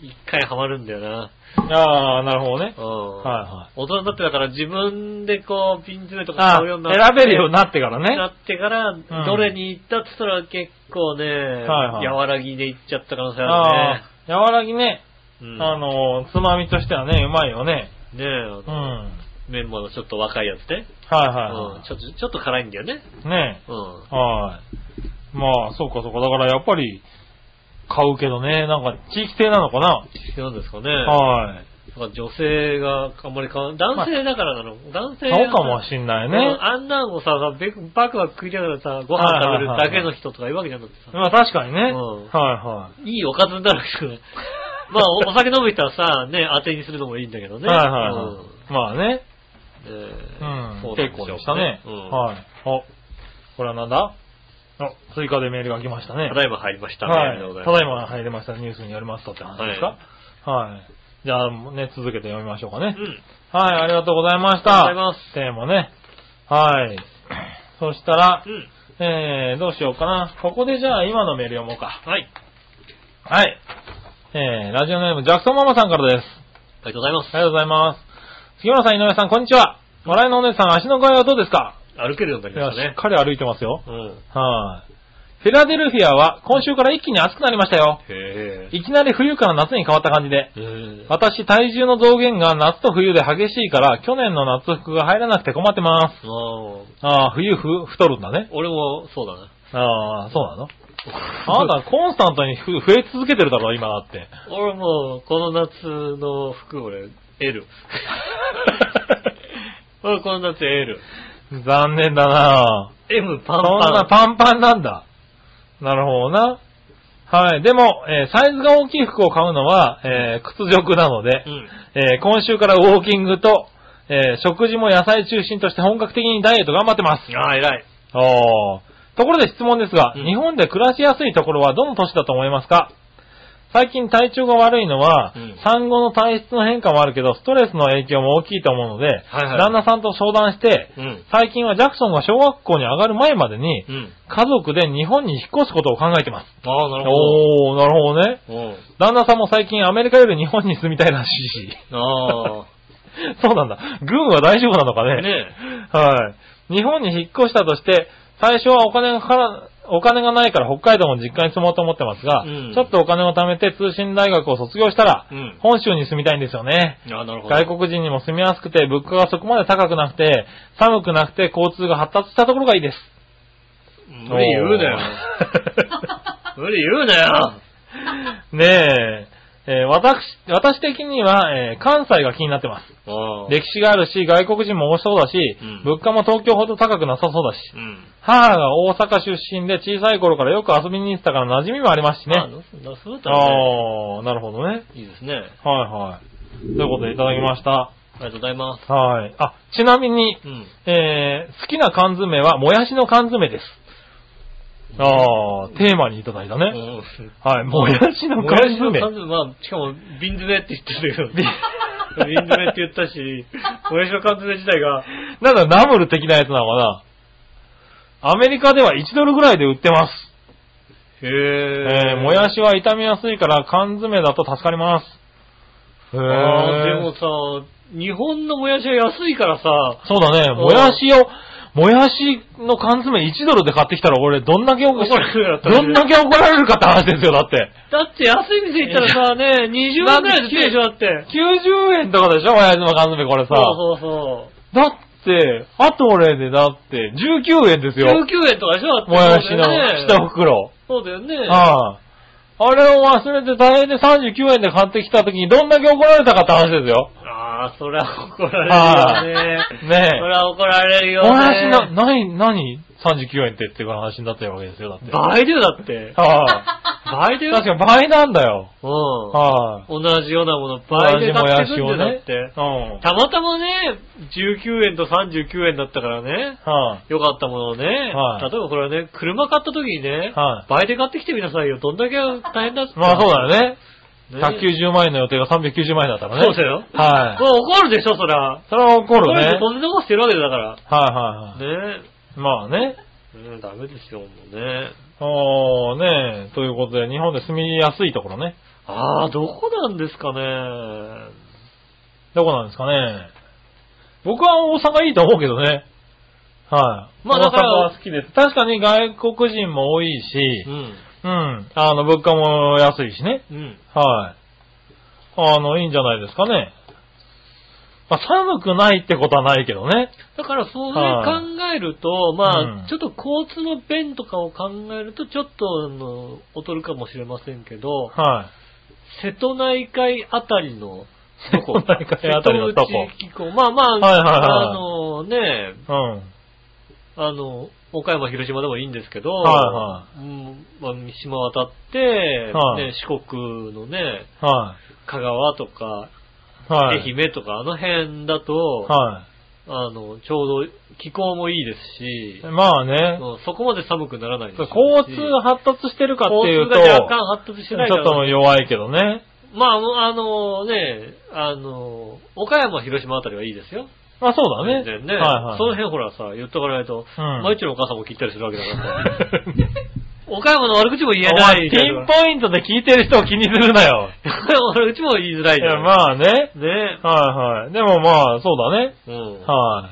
一回ハマるんだよな。ああ、なるほどねう。ん。はいはい大人になってだから自分でこう、ピン詰めとかあ買うようになって。選べるようになってからなね。ってから、どれに行ったって言ったら結構ね、はい柔らぎで行っちゃった可能性あああ、柔らぎね、るね。うん。あの、つまみとしてはね、うまいよね。ねえ、あうん。のはいメンマのちょっと若いやつね。はうん。ちょっと、ちょっと辛いんだよね。いはい。ねうん。はい。まあ、そうかそうか。だからやっぱり、買うけどね。なんか地域性なのかななんですかね。はい。なんか女性があんまり買わ男性だからなの。男性そうかもしんないね。あんなんをさ、ベクバクバク食いながらさ、ご飯食べるだけの人とかいるわけじゃんだってさ。まあ確かにね。うんはいはいいおかずになるけどね。まあ、おお酒飲む人はさ、ね、当てにするのもいいんだけどい。ね。はいはいはい。うんまあね。えうーん。そうなん結構でしたね。うんはい。お、これはなんだ？お、追加でメールが来ましたね。ただいま入りましたね。はいありがとうございたますだいま入れましたニュースによりますとって話ですか？はい。じゃあ、ね、続けて読みましょうかね。うん。はい、ありがとうございました。ありがとうございますテーマね。はい。そしたら、うん。えー、どうしようかな。ここでじゃあ今のメール読もうか。はい。はい。えー、ラジオネーム、ジャクソンママさんからです。ありがとうございます。ありがとうございます。杉村さん、井上さん、こんにちは。笑いのお姉さん、足の具合はどうですか？歩けるようになりいや、ましたね。しっかり歩いてますよ。うん。はい。フィラデルフィアは今週から一気に暑くなりましたよ。へえ。いきなり冬から夏に変わった感じで。うん私、体重の増減が夏と冬で激しいから、去年の夏服が入らなくて困ってます。ああ。ああ、冬ふ、太るんだね。俺もそうだな。ああ、そうなの？あなた、コンスタントにふ増え続けてるだろ、今だって。俺もう、この夏の服俺、L。俺この夏 L。残念だな M パンそんなパン。パンパンなんだ。なるほどな。はい。でも、えーサイズが大きい服を買うのは、えー屈辱なので、うん。えー今週からウォーキングと、えー食事も野菜中心として本格的にダイエット頑張ってます。ああ、偉い。おーところで質問ですが、うん日本で暮らしやすいところはどの都市だと思いますか？最近体調が悪いのは、うん産後の体質の変化もあるけど、ストレスの影響も大きいと思うので、はいはい旦那さんと相談して、うん。最近はジャクソンが小学校に上がる前までに、うん。家族で日本に引っ越すことを考えてます。ああ、なるほど。おー、なるほどね。うん。旦那さんも最近アメリカより日本に住みたいらしいし。あ そうなんだ。軍は大丈夫なのかあ。ね。ねはい。日本に引っ越したとして、最初はお金がかから、お金がないから北海道も実家に住もうと思ってますが、うんちょっとお金を貯めて通信大学を卒業したら、うん本州に住みたいんですよね。外国人にも住みやすくて、物価がそこまで高くなくて、寒くなくて、交通が発達したところがいいです。無理言うなよ。無理言うなよ。ねえ、えー私、私的には、えー関西が気になってます。歴史があるし、外国人も多そうだし、うん物価も東京ほど高くなさそうだし、うん。母が大阪出身で小さい頃からよく遊びに行ってたから馴染みもありますしね。ああ、そうそうだったらね。ああ、なるほどね。いいですね。はいはい。ということでいただきました。ありがとうございます。はい。あ、ちなみに、うん。えー、好きな缶詰は、もやしの缶詰です。ああ、テーマにいただいたね。うんはい、もやしのも缶やしの詰。缶詰、まあ、しかも、瓶詰めって言ってたけど、瓶詰めって言ったし、もやしの缶詰自体が、なんだ、ナムル的なやつなのかなアメリカでは1ドルぐらいで売ってます。へええー、もやしは傷みやすいから缶詰だと助かります。へああ、でもー。さ、日本のもやしは安いからさ、そうだね、もやしを、もやしの缶詰1ドルで買ってきたら俺どんだけ怒怒られるよだったらねどんだけ怒られるかって話ですよ、だって。だって安い店行ったらさ、ね、20円くらいで売ってるでしょ、だって。90円とかでしょ、もやしの缶詰これさ。そうそうそう。だって、アトレでだって19円ですよ。19円とかでしょだって。もやしのそうだよね一袋。そうだよね。はい。あれを忘れて大変で39円で買ってきた時にどんだけ怒られたかって話ですよ。ああ、そりゃ怒られるよね。ねそりゃ怒られるえ。よね。もやしな、なに、なに ?39 円ってっていう話になってるわけですよ、だって。倍だよ、だって。はい。倍だよ。確かに倍なんだよ。うん。はい。同じようなもの倍で買ってくんだよ、だって。うん。たまたまね、19円と39円だったからね、はい。よかったものをね、はい例えばこれね、車買った時にね、はい倍で買ってきてみなさいよ。どんだけ大変だって。まあそうだよね。ね190万円の予定が390万円だったらね。そうだよ。はい。もう怒るでしょ、そら。それは怒るね。怒るってとんでもなくしてるわけだから。はいはいはい。ねまあね。ねダメですよ、もうね。おーねということで、日本で住みやすいところね。ああ、どこなんですかね。どこなんですかね。僕は大阪いいと思うけどね。はい。まあだから大阪は好きです。確かに外国人も多いしう、ん。うん。あの、物価も安いしね。うん。はい。あの、いいんじゃないですかね。まあ、寒くないってことはないけどね。だからそういうはい考えると、まあ、うんちょっと交通の便とかを考えると、ちょっと、あの、劣るかもしれませんけど、はい。瀬戸内海あたりの、瀬戸内海あたりのとこ。まあまあ、はいはいはいあのね、うん。あの、岡山、広島でもいいんですけど、はうんまあ、島渡って、はいね、四国のね、は香川とか、い。はい。愛媛とか、あの辺だと、はあの、ちょうど気候もいいですしい。、まあね。うんそこまで寒くならないですし交通が発達してるかっていうと、交通が若干発達してないちょっと弱いけどね。まあ、あのね、あの、岡山、広島あたりはいいですよ。まあそうだね。全然ね。はいはい。その辺ほらさ、言っとかないと、うん毎日のお母さんも聞いたりするわけだからさ。岡山の悪口も言えおない。前、ピンポイントで聞いてる人を気にするなよ。悪口も言いづらいじゃん。まあね。ね。はいはい。でもまあ、そうだね。うん。は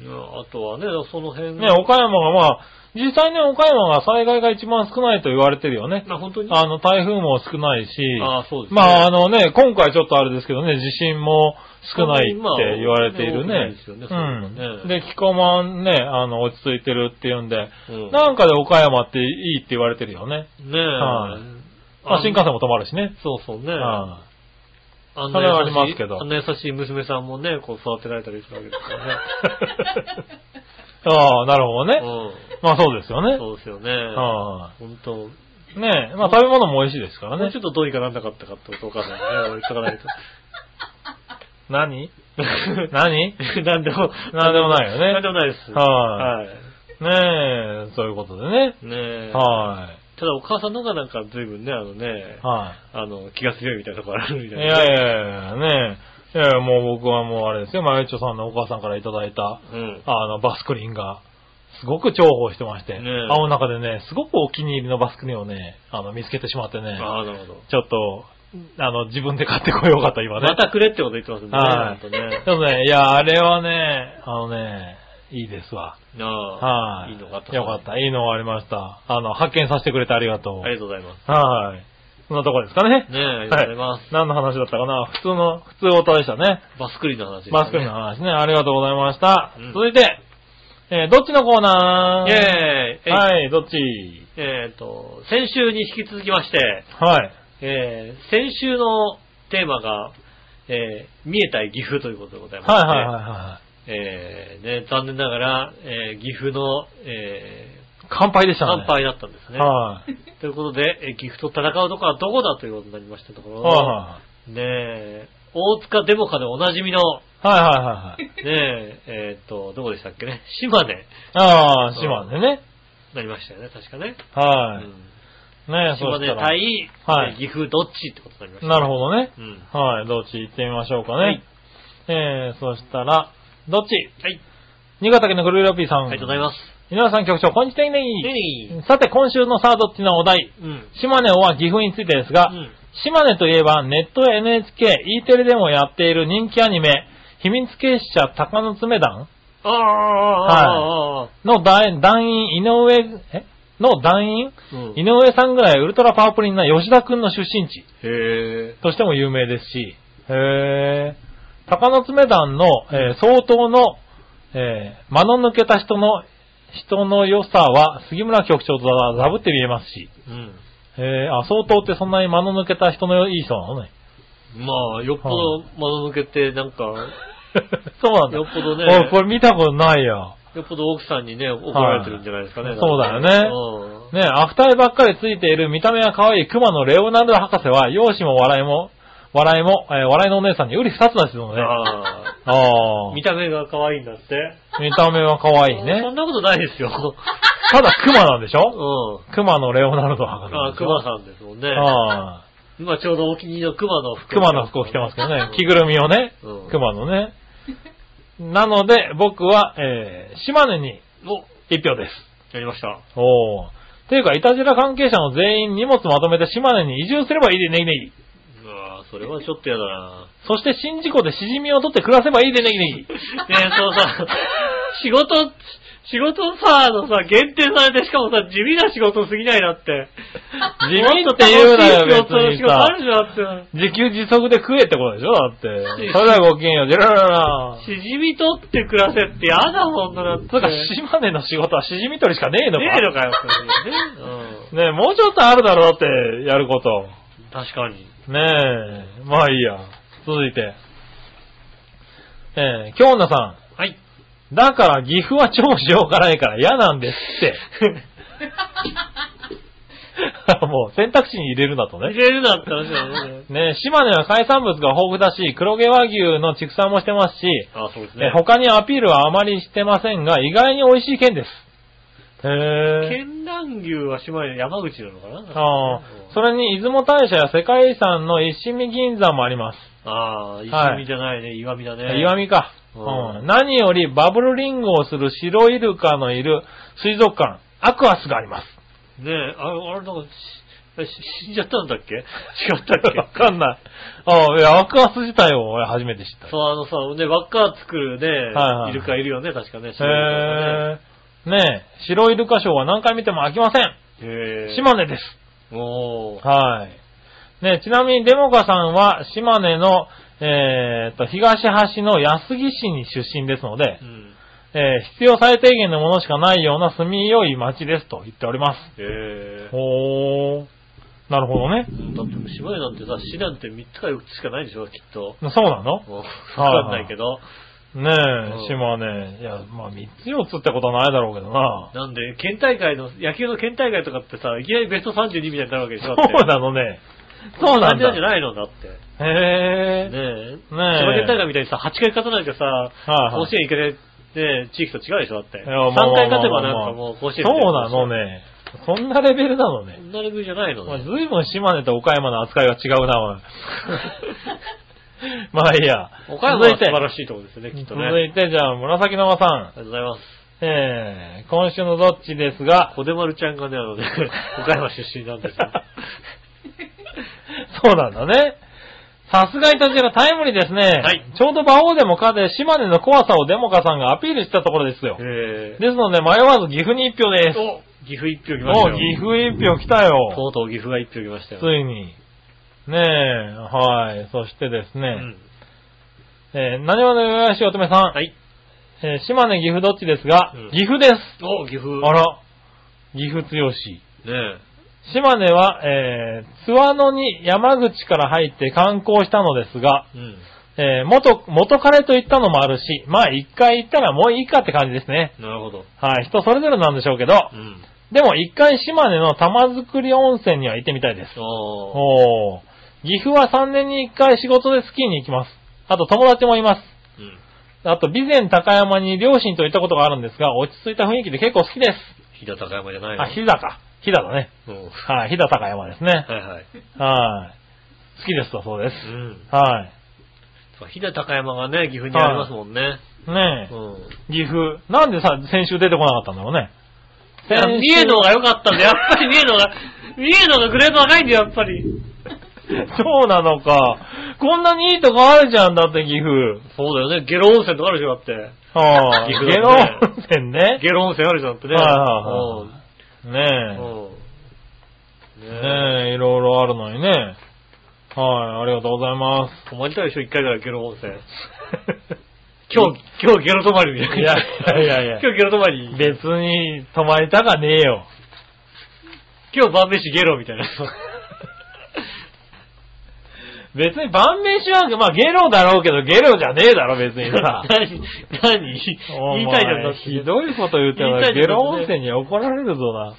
いやあとはね、その辺い。ね、岡山がまあ、実際ね、岡山が災害が一番少ないと言われてるよね。まあ本当に？あの、台風も少ないし、ああそうですねまあ、あのね、今回ちょっとあれですけどね、地震も少ないって言われているねですよね。うん。で、気候もね、あの、落ち着いてるっていうんで、うんなんかで岡山っていいって言われてるよね。ねえ。はいまあ、新幹線も止まるしね。そうそうね。はあんそれはあな優しいりますけどあんな優しい娘さんもね、こう育てられたりするわけですからね。い ああ、なるほどね。うん。まあそうですよね。そうですよね。は本当い。ねえ、まあ食べ物も美味しいですからねちょ。っとどうにかなんなかったかってことお母さんにね、言っとかないと。何？何？なんでも、なんでもないよねなんでもないです。はいはい。ねえ、そういうことでね。ねえ。はただお母さんの方がなんか随分ね、あのねい。、はあの、気が強いみたいなところあるみい。いたいな。やいやいやねえ。いやいや、もう僕はもうあれですよ、まゆちょさんのお母さんからいただいた、うん。あの、バスクリーンが、すごく重宝してまして、ねえ青の中でね、すごくお気に入りのバスクリーンをね、あの、見つけてしまってね、ああ、なるほど。ちょっと、あの、自分で買ってこようかと今ね。またくれってこと言ってますね。はいね。でもね、いや、あれはね、あのね、いいですわ。ああはい。いいのがあった。よかった。いいのがありました。あの、発見させてくれてありがとう。ありがとうございます。はい。そんなとこですかね。ねえ、ありがとうございます。何の話だったかな？普通の、普通オタでしたね。バスクリーンの話ですね。マスクリーンの話ね。ありがとうございました。うん続いて、えーどっちのコーナー？イェーイはい、どっち？えっと、先週に引き続きまして、はい。えー先週のテーマが、えー見えたい岐阜ということでございまして、はいはいはいはえーね、残念ながら、えー岐阜の、えい。乾杯でしーたね。乾杯だったんですね。はい。ということで、えー岐阜と戦うところはどこだということになりましたところ、はねえ、大塚デモカでおなじみの、いはいはいはい。ねえ、えーっと、どこでしたっけね、島根、ああ、島根ね。なりましたよね、確かね。はい。うんねそ島根したら。対、はいえー岐阜どっちってことになりました、なるほどね。うん。はい、どっち行ってみましょうかね。はいえー、そしたら、どっち？はい。新潟県のグルーラピーさん。ありがとうございます。皆さん局長、こんにちはねねさて、今週のさあどっちのお題、え。うん。島根は岐阜についてですが、うん。島根といえばネットや NHK、E テレでもやっている人気アニメ、秘密結社鷹の爪団ああ、ああ、ああ、の団団員井上、え？の団員うん。井上さんぐらいウルトラパワープリンな吉田くんの出身地へえ。としても有名ですし、へー。鷹の爪団の、えー相当の、えー間の抜けた人の、人の良さは杉村局長とザブって見えますし、うん。えーあ、相当ってそんなに間の抜けた人のいい人なのね。まあ、よっぽど窓抜けて、なんか、そうなんだ。よっぽどねおいこれ見たことないよ。よっぽど奥さんにね、怒られてるんじゃないですかね。そうだよねうん。ねアフターばっかりついている見た目が可愛い熊のレオナルド博士は、容姿も笑いも、笑いも、えー笑いのお姉さんにうり二つですよね。ああ。見た目が可愛いんだって。見た目は可愛いそねん。なことないですよ。ただ熊なんでしょ？うん。熊のレオナルド博士ああ。熊さんですもんね。ああ。今ちょうどお気に入りの熊の服。熊の服を着てますけどね。着ぐるみをねうん。熊のね。なので、僕は、えー、島根にお、一票です。やりました。おー。ていうか、いたじら関係者の全員荷物まとめて島根に移住すればいいでネギネギ。うわそれはちょっとやだなそして新事故でしじみを取って暮らせばいいでネギネギ。ねえ、そうさ、仕事、仕事さ、あのさ、限定されて、しかもさ、地味な仕事すぎないなって。地味って言うなよ、別もっと楽しい仕事あ。るじゃんだって。自給自足で食えってことでしょだって。それではごきげんよう、ジェラララ。しじみ取って暮らせってやだもんな、だって。つうか、島根の仕事はしじみ取りしかねえのかねえのかよ、それね。うん。ねえ、もうちょっとあるだろうだって、やること。確かに。ねえ、まあいいや。続いて。えー、京女さはい。ん。だから岐阜は超塩辛いから嫌なんですって。もう選択肢に入れるなとね。入れるなって話だよね。ね島根は海産物が豊富だし、黒毛和牛の畜産もしてますし、あ、そうですえね。他にアピールはあまりしてませんが、意外に美味しい県です。へ。県南牛は島根、山口なのかな？ああ、それに出雲大社や世界遺産の一味銀山もあります。ああ、石見じゃないね、岩見だね。岩見か。うんうん何よりバブルリンゴをする白イルカのいる水族館、アクアスがあります。ねえ、あれ、あれなんか死んじゃったんだっけ？違ったっけ？わかんない。ああ、いや、アクアス自体を俺初めて知った。そう、あのさ、ね、輪っか作るね、はいはいイルカいるよね、確かね。白いイルカへえ。ねえ、白イルカショーは何回見ても飽きません。へえ。島根です。おー。はい。ねちなみにデモカさんは島根の、えーっと、東端の安来市に出身ですのでう、ん。えー必要最低限のものしかないような住みよい町ですと言っております。へえ。ほー。なるほどね。だって島根なんてさ、市なんて3つか4つしかないでしょ、きっと。そうなの？わかんないけど。ねえ、島根。いや、まあ、3つ4つってことはないだろうけどな。なんで、県大会の、野球の県大会とかってさ、いきなりベスト32みたいになるわけでしょそうなのね。そうなんだ。じゃないのだって。へえ。ねえ。ねえ千葉県大会みたいにさ、8回勝たないとさ、はいはい甲子園行けない、ね、地域と違うでしょだって。いやまあ3まあまあ回勝てばなんかもう甲子園そうなの。ね。そんなレベルなのねそ。んなレベルじゃないのまあ、ね。ずいぶん島根と岡山の扱いが違うな、まあいいや。岡山は素晴らしいところですよね、きっとね。続いて、じゃあ、紫の間さん。ありがとうございます。えー、今週のどっちですが、小出丸ちゃんがね、あのね、岡山出身なんですよ。そうなんだね。さすがにとちらタイムリーですね。はいちょうど馬王でも勝て、島根の怖さをデモカさんがアピールしたところですよ。えですので、迷わず岐阜に一票です。お岐阜一票来ましたおよ。岐阜一票来たよ。とうとう岐阜が一票来ましたよ。ついに。ねえ、はい。そしてですね、うん。えー、何話のよやしおとめさん。はい。えー島根、岐阜どっちですが、うん岐阜です。お、岐阜。あら、岐阜強し。ねえ。島根は、えー、津和野に山口から入って観光したのですが、うん。えー、元、元彼と行ったのもあるし、まあ一回行ったらもういいかって感じですね。なるほど。はい、人それぞれなんでしょうけど、うん。でも一回島根の玉造温泉には行ってみたいです。おー。おー。岐阜は3年に1回仕事でスキーに行きます。あと友達もいます。うん。あと、備前高山に両親と行ったことがあるんですが、落ち着いた雰囲気で結構好きです。飛騨高山じゃないの？あ、飛騨か。飛騨だね。うん。はい、飛騨高山ですね。はいはい。はい。好きですとそうです。うん。はそう飛騨高山がね、岐阜にありますもんね。い。ねえ、うん。岐阜。なんでさ、先週出てこなかったんだろうね。三重の方が良かったんだよ。やっぱり三重の方が、三重の方がグレード高いんだよ、やっぱり。そうなのか。こんなにいいとこあるじゃん、だって岐阜。そうだよね。ゲロ温泉とかあるでしょ、だって。はあ、岐阜ゲロ温泉ね。ゲロ温泉あるじゃん、だってね。はいはいはいねうん。うんえ。ねねえ、いろいろあるのにね。はい、ありがとうございます。え。泊まりたいでしょ、一回ぐらいゲロ温泉。今日、今日ゲロ泊まりみたいな。いやいやいやいや今日ゲロ泊まり。別に泊まりたかねえよ。今日晩飯ゲロみたいな。別に晩飯は、まあゲロだろうけど、ゲロじゃねえだろ、別にさ。何何？お言いたいじゃん。ひどいこと言ってたいじゃんゲロ温泉に怒られるぞな。ね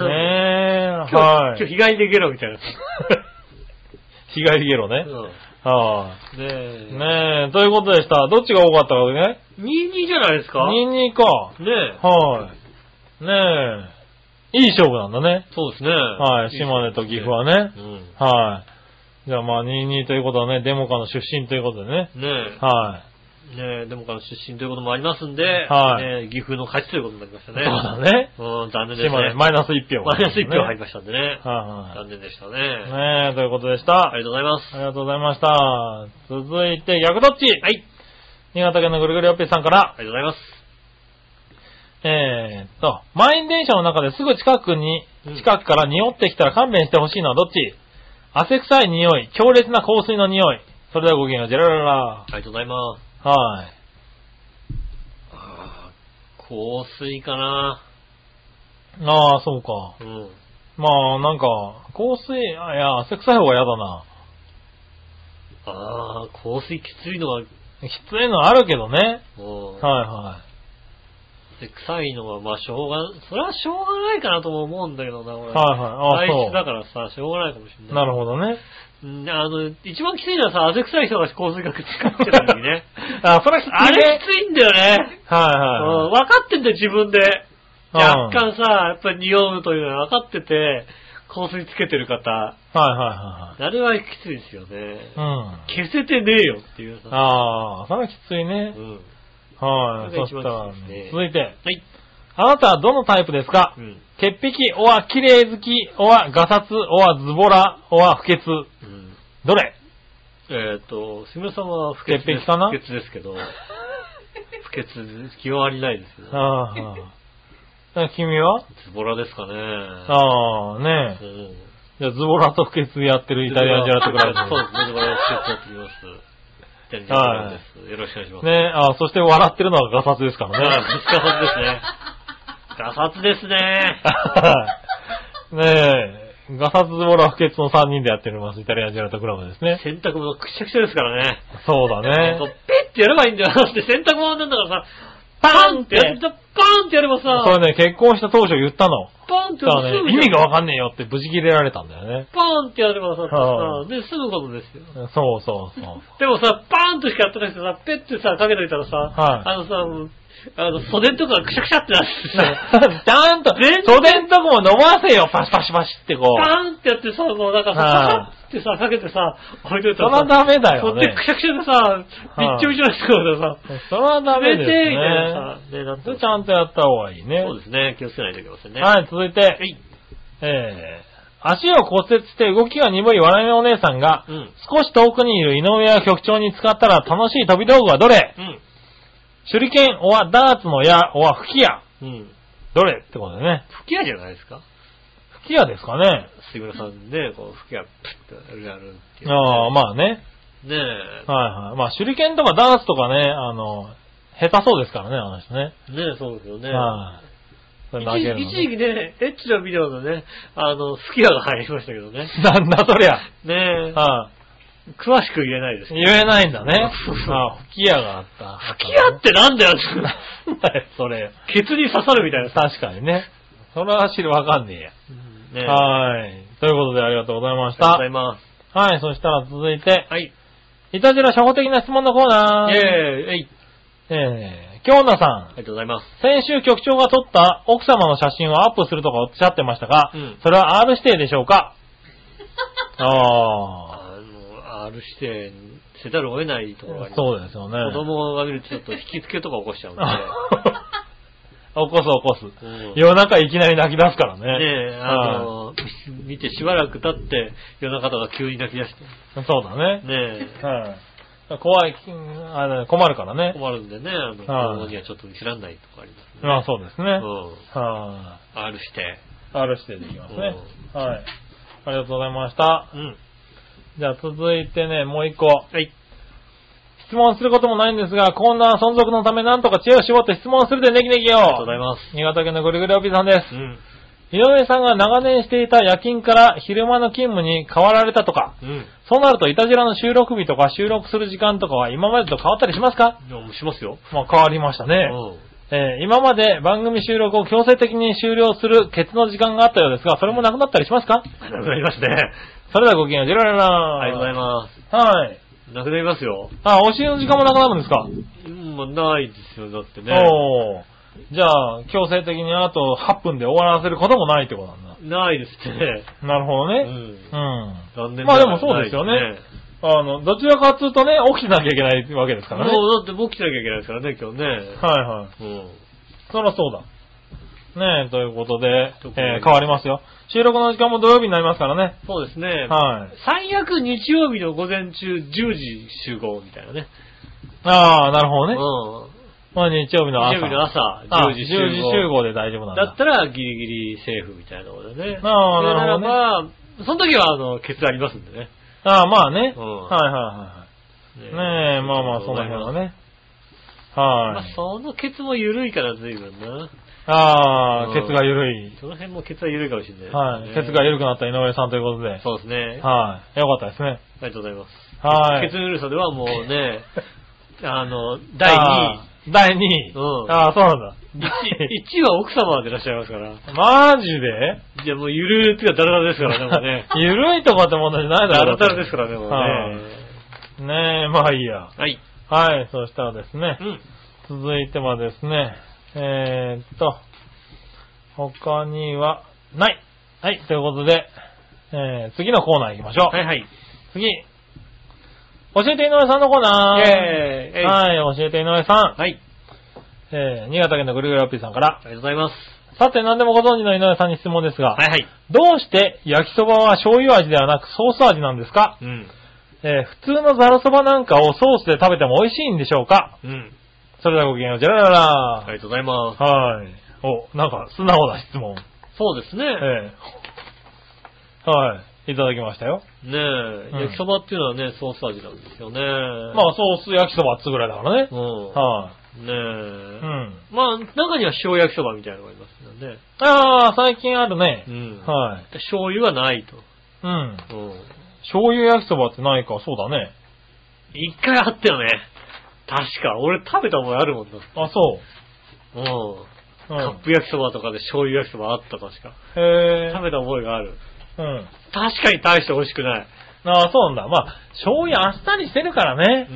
え、今日、はい。今日日帰りでゲロみたいな。日帰りゲロね。うはん。ねえ。い。ねえ、ということでした。どっちが多かったかね？22じゃないですか？ニンニか。ねえ。はい。ねえ。いい勝負なんだね。そうですね。はい。島根と岐阜はね。うん。はい。じゃあまあ、22ということはね、デモカの出身ということでね。ねはえ。ねえ、デモカの出身ということもありますんで、はいねえ岐阜の勝ちということになりましたい。ね。そうだね。うん、残念です島根、ね。マイナス1票。マイナス1票入りりましたんでね。は残念でしたね。いはい。ねえ、ということでした。ありがとうございます。ありがとうございました。続いて、逆どっちはい。新潟県のぐるぐるよっぴーさんから、ありがとうございます。えーっと、満員電車の中ですぐ近くにうん、近くから匂ってきたら勘弁してほしいのはどっち？汗臭い匂い、強烈な香水の匂い。それではごきげんよう、ジェラララありがとうございます。はい。あー香水かな。ああ、そうか。うん。まあ、なんか、香水、あいや、汗臭い方が嫌だな。ああ、香水きついのが、きついのあるけどね。もう、はいはで臭いのは、まあ、しょうが、それはしょうがないかなとも思うんだけどな、俺。い。はいはい。あ体質だあ、からさ、しょうがないかもしれ。ない。なるほどね。うんあの、一番きついのはさ、汗臭い人が香水が使ってるのにね。あ、それはきついね。あれきついんだよね。はいはい。うん分かってんだよ、自分で。うん若干さ、やっぱり匂うというのは分かってて、香水つけてる方。はいはいあれはきついですよね。はいはい。うん。消せてねえよっていうさ。ああ、それはきついねう。ん。はい。そしたら続いて。はい。あなたはどのタイプですか？うん。潔癖、おは綺麗好き、おはガサツ、おはズボラ、おは不潔。うんどれ？えっ、と、すみさんは不潔です潔癖かな不潔ですけど、不潔、気はありないですけど、ああ。君は？ズボラですかね。ああ、ねえ。うん。じゃあズボラと不潔やってるイタリアンジェラートクラブ。そうですね、ズボラを不潔やってきます。イタリアンジェラートクラブです。よろしくお願いします。ねえ、ああ、そして笑ってるのはガサツですからね。ガサツですね。ガサツですね。ねえ、ガサツズボラ不潔の3人でやっております、イタリアンジェラートクラブですね。洗濯物くしゃくしゃですからね。そうだねそう。ペッてやればいいんだよ。だって洗濯物なんだからさ、パンってやパンってやればさ、それね、結婚した当初言ったの。パンってだからね、意味がわかんんねえよって無事切れられたんだよね。パンってやればさ、はさで、済むことですよ。そうそうそう。でもさ、パーンとしかやってなくてさ、ペッてさ、かけといたらさ、はいあのさ、あの、袖とかくしゃくしゃってなってさ、ちゃんと、袖んとこも伸ばせよ、パシパシパシってこう。パーンってやってさ、もうなんかさ、はいパカってさ、かけてさ、置いといたらさ、そらダメだよねそってく。しゃくしゃでさ、びっちょびちょになってくるからさ、それはダメです冷てみたいなね。ちゃんとやった方がいいね。そうですね、気をつけないといけませんね。はい、続いて、はい。えー、足を骨折して動きが鈍い笑いのお姉さんが、うん。少し遠くにいる井上や局長に使ったら楽しい飛び道具はどれ？うん。手裏剣、おはダーツの矢、おは吹き矢。うん。どれってことでね。吹き矢じゃないですか？吹き矢ですかね。杉村さんね、こう、吹き矢、プッとやるっていう、ああ、まあね。ねえ。はいはい。まあ手裏剣とかダーツとかね、あの、下手そうですからね、あの人ね。ねえ、そうですよね。はい。それ投げるの一時一時期ね、エッチなビデオのね、あの、吹き矢が入りましたけどね。なんだそりゃ。ねえ。は詳しく言えないですい。けど。言えないんだね。あ吹き矢があった。吹き矢ってなんだよ なんだよ、それ。ケツに刺さるみたいなさ。確かにね。それは知るわかんねえや。ねえ。はい。ということでありがとうございましありがとうごた。ざいます。はい、そしたら続いて、はい。いたじら初歩的な質問のコーナー。イェーイえいえー、京奈さんあ。りがとうございます。先週局長が撮った奥様の写真をアップするとかおっしゃってましたが、うんそれは R 指定でしょうか？ああの、R 指定せざるを得ないところがああ、ります。そうですよね。子供が見るとちょっと引き付けとか起こしちゃうんで。起こす起こす。うん夜中いきなり泣き出すからね。ねえ、あの、見てしばらく経って夜中とか急に泣き出して。はいそうだね。ねえ。はい。怖い、あの困るからね。困るんでね、あの、子はい供にはちょっと知らないとかありますね。まあそうですね。うん。は R して。い。R 指定でいきますね。はい。ありがとうございました。うん。じゃあ続いてね、もう一個。はい。質問することもないんですが、こんな存続のためなんとか知恵を絞って質問するでネギネギよ。ありがとうございます。新潟県のぐるぐるおぴさんですう。ん。井上さんが長年していた夜勤から昼間の勤務に変わられたとか、うん。そうなるとイタジラの収録日とか収録する時間とかは今までと変わったりしますか？しますよ。まあ変わりましたね。うん。えー今まで番組収録を強制的に終了するケツの時間があったようですが、それもなくなったりしますか？なくなりますね。それではごきげんよう、ジェラララありがとうございます。す。はい。なくなりますよ。あ、お尻の時間もなくなるんですか、うん、まあ、ないですよ、だってね。おー。じゃあ、強制的にあと8分で終わらせることもないってことなんだ。ないですね。なるほどね。うん。うん。残念まあでもそうですよねないですあの、どちらかというとね、起きてなきゃいけないわけですからね。もうだって僕来なきゃいけないですからね、今日ね。はいはい。うん。そりゃそうだ。ねえ、ということで、えー変わりますよ。収録の時間も土曜日になりますからね。そうですね。はい。最悪日曜日の午前中10時集合みたいなね。ああ、なるほどね。うん。まあ日曜日の朝。日曜日の朝、あ10時10時集合。集合で大丈夫なんだ。だったらギリギリセーフみたいなことでね。ああでなるほどねならば、その時はあの、ケツありますんでね。ああ、まあね。うんはいはいはい。ねえ、まあまあ、その辺はね。まはい。、あそのケツも緩いから随分な。ああ、うんケツが緩い。その辺もケツは緩いかもしれないね。はい。ケツが緩くなった井上さんということで。そうですね。はい。よかったですね。ありがとうございます。はい。ケツ緩さではもうね、あの、第2あー第2位。うんああ、そうなんだ。位。1位は奥様でいらっしゃいますから。マジで？いやもうゆるーっていうかダラダラですからね、もうね。緩いとかって問題じゃないだろ。ダラダラですからね、もうはいね。ねえ、まあいいや。はい。はい、そしたらですねう。ん。続いてはですね、えーっと、他には、ない。はい、ということで、えー、次のコーナー行きましょう。はいはい。次。教えて井上さんのコーナー。イェーイはい、教えて井上さん。はい。えー、新潟県のぐるぐるおっぴーさんからあ。りがとうございます。さて、何でもご存知の井上さんに質問ですが、はいはい。どうして焼きそばは醤油味ではなくソース味なんですか？うん。えー、普通のザルそばなんかをソースで食べても美味しいんでしょうか？うん。それではごきげんよう、じゃらららありがとうございます。はい。お、なんか素直な質問。そうですね。ええはい。いただきましたよ。ねえ、ん焼きそばっていうのはね、ソース味なんですよね。まあ、ソース焼きそばっつぐらいだからね。うん。はい、ねえ。うん。まあ、中には塩焼きそばみたいなのがありますよね。ああ、最近あるねう。ん。はい。醤油はないと。うん。うん。醤油焼きそばってないか、そうだね。一回あったよね。確か。俺食べた覚えあるもんな。あ、そうん。う。うん。カップ焼きそばとかで醤油焼きそばあった確か。へえ。食べた覚えがある。うん。確かに大して美味しくない。ああ、そうなんだ。まあ、醤油あっさりしてるからうね。ん。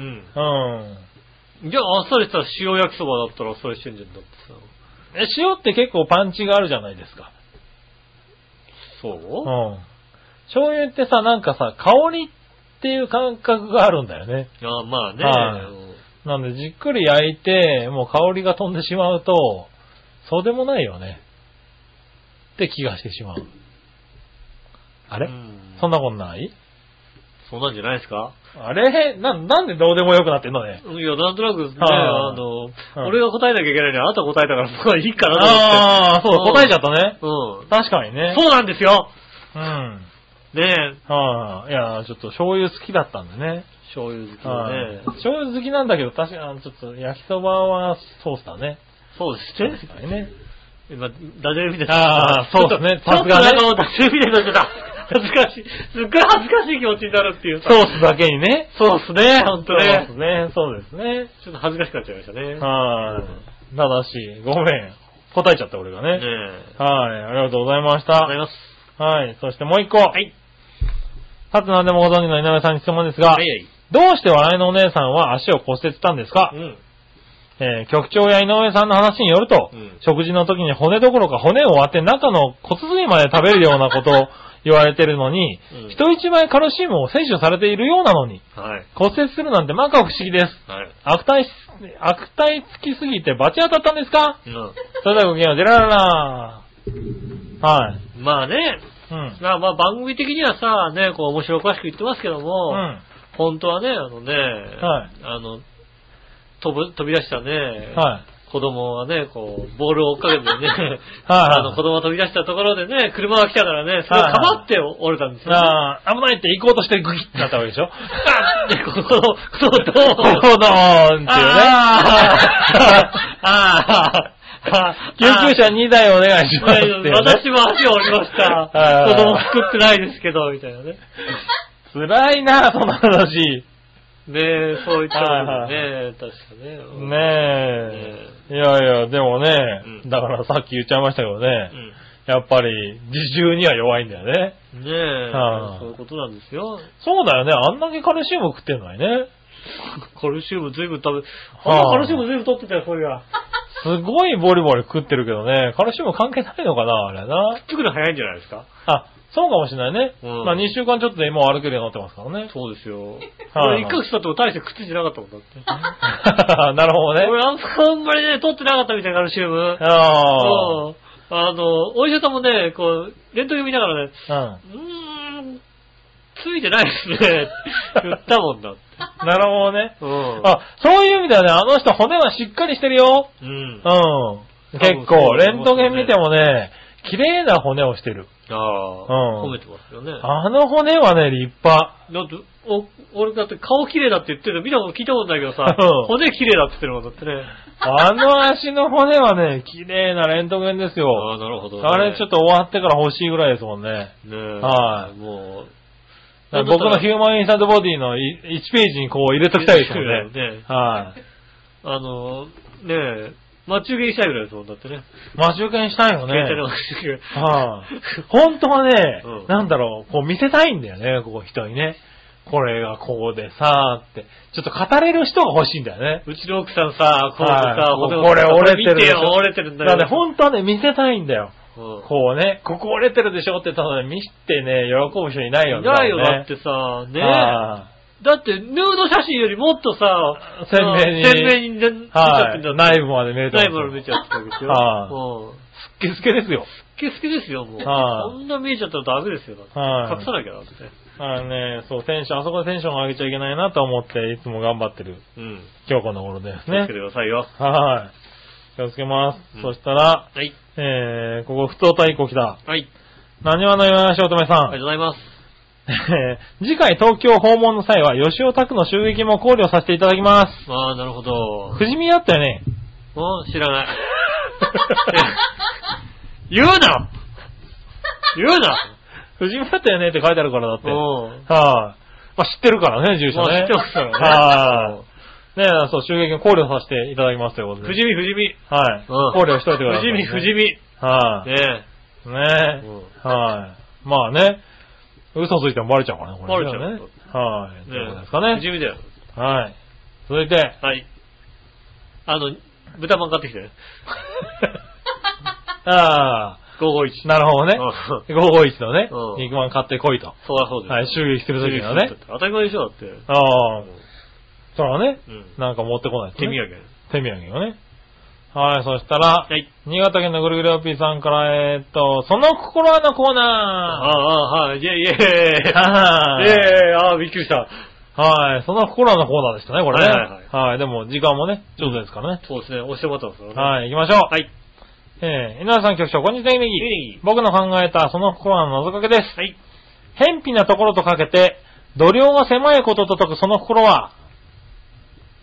うん。じゃあ、あっさりしたら塩焼きそばだったらあっさりしてんじゃんだってさ。え、塩って結構パンチがあるじゃないですか。そう？うん。醤油ってさ、なんかさ、香りっていう感覚があるんだよね。あまあね。はなんで、じっくり焼いて、もう香りが飛んでしまうと、そうでもないよね。って気がしてしまう。あれ、うんそんなことない？そうなんじゃないですか？あれ？な、なんでどうでもよくなってんのね？いや、なんとなくね、はああの、うん俺が答えなきゃいけないのに、あなた答えたから僕はいいかなとああ、そう、うん答えちゃったね。思って。確かにね。うん。そうなんですようん。ねえ、はい、いや、ちょっと醤油好きだったんでね。醤油好きはい、でね。醤油好きなんだけど、確かに、ちょっと焼きそばはソースだね。そうですね。確かにね。今、ダジャレみたいあーそうですねさすがねダジャレみたいになっちゃった。恥ずかしい。すっごい恥ずかしい気持ちになるっていうさソースだけにね。そうですね、ほんとそうでねす。ね。そうですね。ちょっと恥ずかしくなっちゃいましたね。はい。ただし、ごめん。答えちゃった俺がね。ねえ。はい。ありがとうございましありがとうございた。ます。はい。そしてもう一個。はい。さて何でもご存知の井上さんに質問ですが、はいはい。どうして笑いのお姉さんは足を骨折したんですか、うん。えー局長や井上さんの話によると、うん食事の時に骨どころか骨を割って中の骨髄まで食べるようなことを 言われてるのに、うん人一倍カルシウムを摂取されているようなのに、はい。骨折するなんてまか不思議です。はい。悪態し、悪態つきすぎて罰当たったんですか？うん。それではごきげんよう、ジェラララはい。まあね、うん。まあまあ番組的にはさ、ね、こう面白おかしく言ってますけどうも、ん。本当はね、あのね、はいあの、飛ぶ、飛び出したね、はい。子供がね、こう、ボールを追っかけてね、はいあの子供が飛び出したところでね、車が来たからね、それをかばって折れたんですよ、ね。ああ、危ないって行こうとしてグキッてなったわけでしょ？あって、この、この、ドーンここドーンっていうね。ああ、救急車2台お願いしますね。私も足を折りました。子供作ってないですけど、みたいなね。辛いな、その話。ねえ、そういったことはいね、確かね。ねえ。いやいや、でもね、うんだからさっき言っちゃいましたけどね、うん。やっぱり自重には弱いんだよね。ねえ、はあそういうことなんですよ。そうだよね、あんだけカルシウム食ってんのにね。カルシウム随分食べ、はあカルシウム随分取ってたよ、これが。すごいボリボリ食ってるけどね、カルシウム関係ないのかな、あれな。つくの早いんじゃないですか？あ、そうかもしれないね。うんまあ2週間ちょっとで今歩けるようになってますからね。そうですよ。はい俺1ヶ月経っても大してくっついてなかったもんだって。なるほどね。俺あんあんまりね、取ってなかったみたいなカルシウム。ああ。うんあの、お医者さんもね、こう、レントゲン見ながらね、うん。うーん、ついてないですね。っ て言ったもんだって。なるほどね。うん。あ、そういう意味ではね、あの人骨はしっかりしてるよ。うん。うん。多分結構、レントゲン見てもね、綺麗な骨をしてる。ああ、うん褒めてますよね。あの骨はね、立派。だって、お、俺だって顔綺麗だって言ってるの見たこと聞いたことないけどさうん、骨綺麗だって言ってるもんだってね。あの足の骨はね、綺麗なレントゲンですあよ。あ、なるほど、ね。あれちょっと終わってから欲しいぐらいですもんね。ねえ。はいもう、僕のヒューマンインサイドボディの1ページにこう入れときたいですもんね。ねはい。あの、ねえ、待ち受けにしたいぐらいですもんだってね。待ち受けにしたいよ携帯の。はい。本当はね、うんなんだろう、こう見せたいんだよね、ここ人にね。これがこうでさーって。ちょっと語れる人が欲しいんだよね。うちの奥さんさ、こうはいさ、骨をこれ折れてるでしょ見てよ、折れてるんだよ。だからね、本当はね、見せたいんだよ。うんこうね、ここ折れてるでしょって言ったのね、見してね、喜ぶ人いないよいないよ、ね。だってさ、ねはだって、ヌード写真よりもっとさ、鮮明に鮮明に出出ち。ゃってんだ内部まで見れて内部まで見ちゃってたわけですよ。は。すっけすけですよ。スケスケですよ、もう。はいこんな見えちゃったらダメですよ。はい隠さなきゃだって。あのね、そう、テンション、あそこでテンション上げちゃいけないなと思って、いつも頑張ってる、うん。今日この頃ですね気をつけ。てくださいよ。はい。気をつけます。うんそしたら、はい。えー、ここ、ふつおた以降来た。はい。何話のよやしおとめさん。ありがとうございます。え ー次回東京訪問の際は、吉尾拓の襲撃も考慮させていただきます。ああ、なるほど。富士見だったよね。うん、知らない。言うな言うな富士見だったよねって書いてあるからだって。はい、うん。まあ知ってるからね、住所ね。まあ知ってますからねはい、ねえ、そう、襲撃も考慮させていただきますということで。富士見、富士見。はい、うん考慮しといてください、富士見、富士見。はい、ねえ。ねえ、はい。まあね、嘘ついてもバレちゃうからね、これバレちゃうね。はい。ということねですかね富。士見だよ。はい。続いて、はい。あの、豚まん買ってきてね。あ551。あ、なるほどね。うん551のねう、ん肉まん買ってこいと。そうだそうです。はい、襲撃するときのね。当たり前でしょ、だって。ああ、そらね、うん。なんか持ってこないとね手土産。手土産をね。はい、そしたら、はい。新潟県のぐるぐるおっぴーさんから、えーっと、その心はのコーあナあ、はい、イェイイェイ。イェイー。はい。イェイああ、びっくりした。はい、その心はのコーナーでしたね、これね。はいはいはい、でも時間もね、ちょうどですからね。そうですね、押してもらったんですよね。はい、行きましょう。はい。えー、稲田さん局長、こんにちは、ネギネギ僕の考えたその心はの謎かけです。はい。偏僻なところとかけて、度量が狭いことと解くその心は、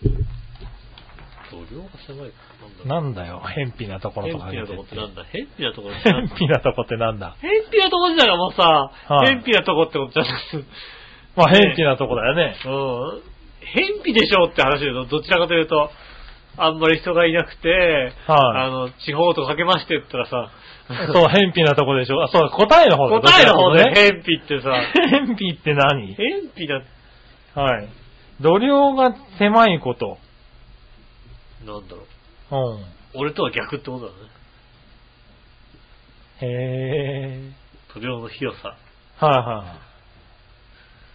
度量が狭いか。なんだよ、偏僻なところとか偏僻なとこってなんだ？偏僻なとこってなん偏だ僻なとこってなんだ？偏僻なとこ自体がもうさ、はい。偏僻なとこってことじゃなくて、まあ、偏僻なとこだよね。うん。偏僻でしょって話でどちらかというと、あんまり人がいなくて、はい。あの、地方とかけましてって言ったらさ、そう、偏僻なとこでしょ？あ、そう、答えの方だ答えの方でね。偏僻ってさ、偏僻って何？偏僻な、はい。度量が狭いこと。なんだろう。うん。俺とは逆ってことだね。へ度量の広さ。ー。はいはい。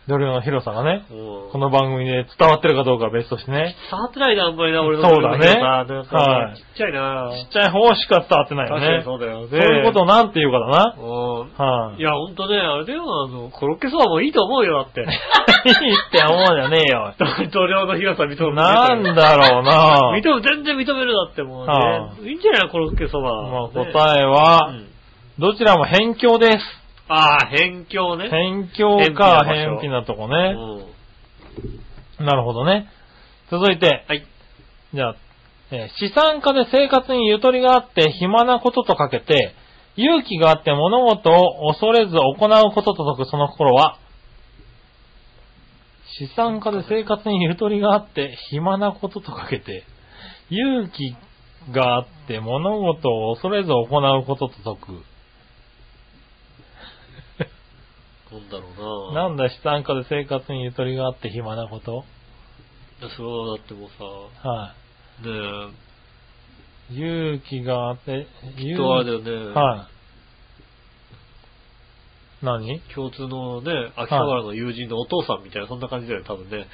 度量の広さがね、うんこの番組で伝わってるかどうかは別としてね。触ってないな、あんまりな、俺のそうだねはいちっちゃいなちっちゃい方しか伝わってないよ確かにね。そうだよね。そういうことをなんて言うかだな。うん。はい。いや、ほんとね、あれだよ、あの、コロッケそばもいいと思うよ、だって。いいって思うじゃねえよ。度量の広さ認める。なんだろうな認め、全然認めるだってもうね。はいいんじゃないコロッケそば。まあね答えは、うんどちらも辺境です。ああ、辺境ね。辺境か偏僻なとこうね。んなるほどね。続いて、はい。じゃあ、えー資産家で生活にゆとりがあって暇なこととかけて、勇気があって物事を恐れず行うことと解くその心は、資産家で生活にゆとりがあって暇なこととかけて、勇気があって物事を恐れず行うことと解く。なんだろうななんだ資産家で生活にゆとりがあって暇なこと？そうだってもうさ、はねい。勇気があって、え、勇人あれだよね。はい。何？共通のね、秋葉原の友人のお父さんみたいな、そんな感じだよ、多分ね。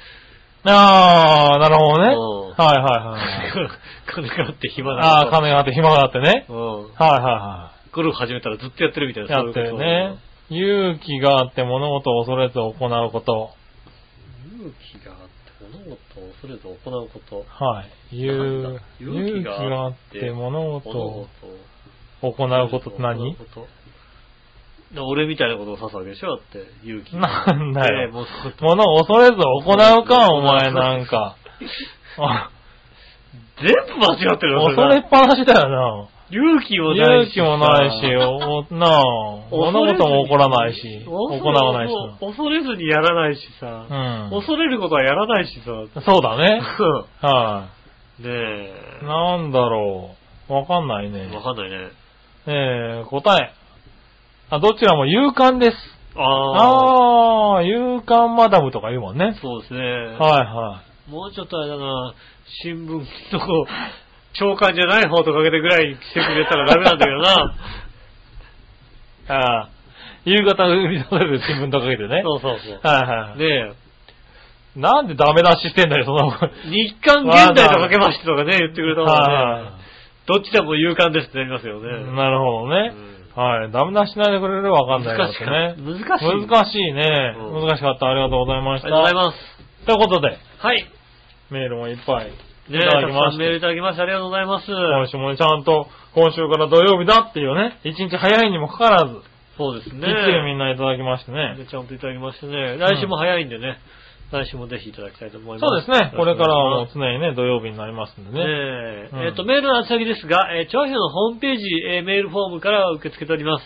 あー、なるほどね。うんはいはいはい。金があって暇なあー、金があって暇があってね。うん。はいはゴルフ始めたらずっとやってるみたいな。やってるね勇気があって物事を恐れず行うこと。勇気があって物事を恐れず行うこと。はい。勇気があって物事物を行うことって何？俺みたいなことを指すわけでしょ？だって、勇気。なんだよ物を恐れず行うか、お前なんか。あ 全部間違ってる恐れっぱなしだよ勇気もな。ないし。勇気もないし、おなあ、物事も起こらないし、行恐わないし恐恐れずにやらないしさ、な。うん。恐れることはやらないしさ。そうだね。はねえい。。なんだろう。わかんないね。わかんないね。えー、答え。あ、どちらも勇敢です。ああ。勇敢マダムとか言うもんね。そうですね。はいはもうちょっとあれだな、新聞の長官じゃない方とかけてぐらいしてくれたらダメなんだけどな。い。あー、夕方売り出される新聞とかけてね。そうそうそう。はいはい。ねなんでダメ出ししてんだよ、そんなこと。え、日刊現代とかけましてとかね、言ってくれた方がね、はどっちでも勇敢ですってなりますよい。ね。なるほどね。うんはい。ダメ出ししないでくれればわかんない難しかですね。難しい。難しいね。うん難しかった。ありがとうございました。ありがとうございます。ということで、はい。メールもいっぱいいねえ、たたく。さんメールいただきましてありがとうございます。今週もね、ちゃんと今週から土曜日だっていうね、一日早いにもかかわらず、そうですね。きっちりみんないただきましてね。ねちゃんといただきましてね。来週も早いんでね。来週もぜひいただきたいと思います。そうですね。これからはもう常にね、土曜日になりますんでねね。え、うんえっと、メールの宛先ですが、えー、調和表のホームページ、えーメールフォームから受け付けております。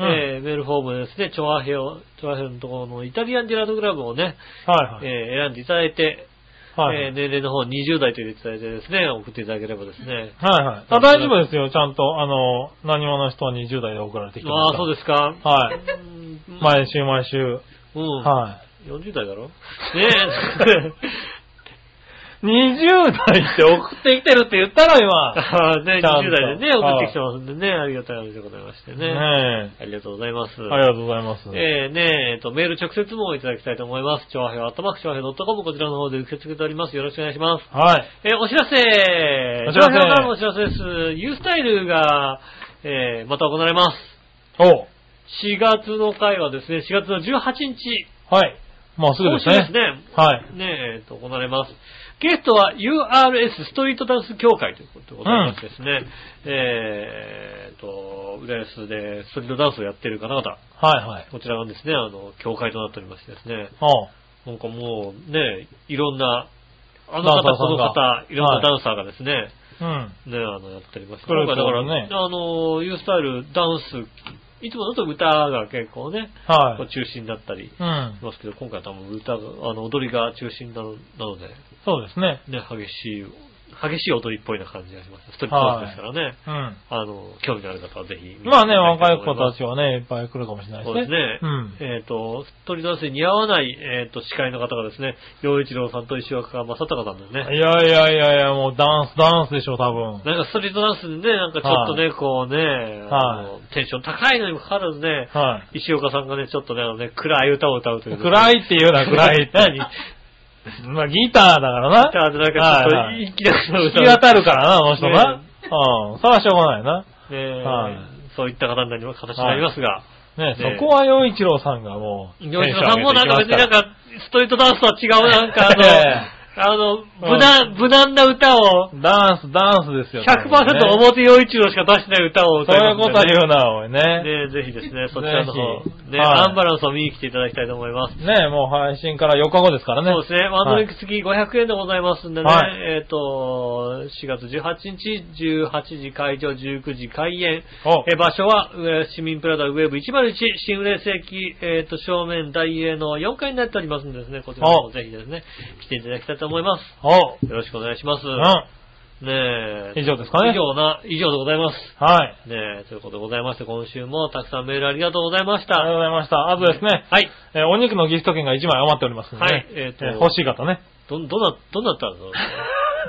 うんえーメールフォームですね、調和表、調和表のところのイタリアンジェラートクラブをね、はいはい。えー選んでいただいて、はいえー年齢の方20代と入れていただいてですね、送っていただければですね。はいはい。あ大丈夫ですよ。ちゃんと、あの、何者の人は20代で送られてきてああ、ますから。そうですか。はい。うん毎週毎週。うん。は40代だろ？ねえ。い。20代って送ってきてるって言ったろ、今。あ ーね、ちゃんと20代でね、送ってきてますんでね、ありがたい話でございましてね。ねありがとうございます。え。ありがとうございます。えー、ねえ、と、メール直接もいただきたいと思います。調和表、あったまく調和表 .com こちらの方で受け付けております。よろしくお願いします。はい。えーお知らせお知らせ調和表からのお知らせです。ユースタイルが、えー、また行われます。おう4月の回はですね、4月の18日。はい。もうすぐですね。今週ですね。はい。ねえ、えっと、行われます。ゲストは URS ストリートダンス協会ということでございましてですね、えーっと、浦安でストリートダンスをやっている方々、はいはい。こちらがですね、あの、協会となっておりましてですね、おうなんかもうね、いろんな、あの方、この方、いろんなダンサーがですね、うん。ね、あの、やっておりまして、来る今回だからねあの、ユースタイルダンス、いつもだと歌が結構ね、はい。中心だったりしうん。ますけど、今回は多分歌が、あの、踊りが中心なのなので、そうですね。ね、激しい、激しい踊りっぽいな感じがします。ストリートダンスですからね。うん。あの、興味のある方はぜひ。まあね、若い子ち。たちはね、いっぱい来るかもしれないですね。そうですね。うん。えっ、と、ストリートダンスに似合わない、えっ、と、司会の方がですね、洋一郎さんと石若正隆さんですね。いやいやいやいや、もうダンス、ダンスでしょ、多分。なんかストリートダンスでね、なんかちょっとね、こうね、あのテンション高いのにもかかわらずね、は石岡さんがね、ちょっとね、あのね暗い歌を歌うという。い。暗いって言うな、暗い。何 まあ、ギターだからな。ギターでなんかちょっと一気な歌を弾き当たるからな、あの人な。ねうん。それはしょうがないな。ね、はいそういった方になります、形になりますが、ね、ねそこは洋一郎さんがもう。洋一郎さんもなんか別になんか、か、ストリートダンスとは違う、なんかあの、えあの、無難、無難な歌を、ダンス、ダンスですよ。100%ね表洋一郎しか出してない歌を歌そういうこと言うな、おいね。ね、ぜひですね、そちらの方、ね、はいアンバランスを見に来ていただきたいと思います。ね、もう配信から4日後ですからね。そうですね。ワンドリンク付き500円でございますんでね。はいえっ、と、4月18日、18時会場、19時開演。おえー場所は、上市民プラザウェブ101、新浦安駅、えっ、と、正面大英の4階になっておりますんでですね、こちらもおぜひですね、来ていただきたいと思います。およろしくお願いします。うん。ねえ。以上ですかね以上な、以上でございます。はい。ねえ、ということでございまして、今週もたくさんメールありがとうございました。ありがとうございました。あとですね、はい。えーお肉のギフト券が1枚余っておりますので、ねはいえーと欲しい方ね。ど、どな、どなったの？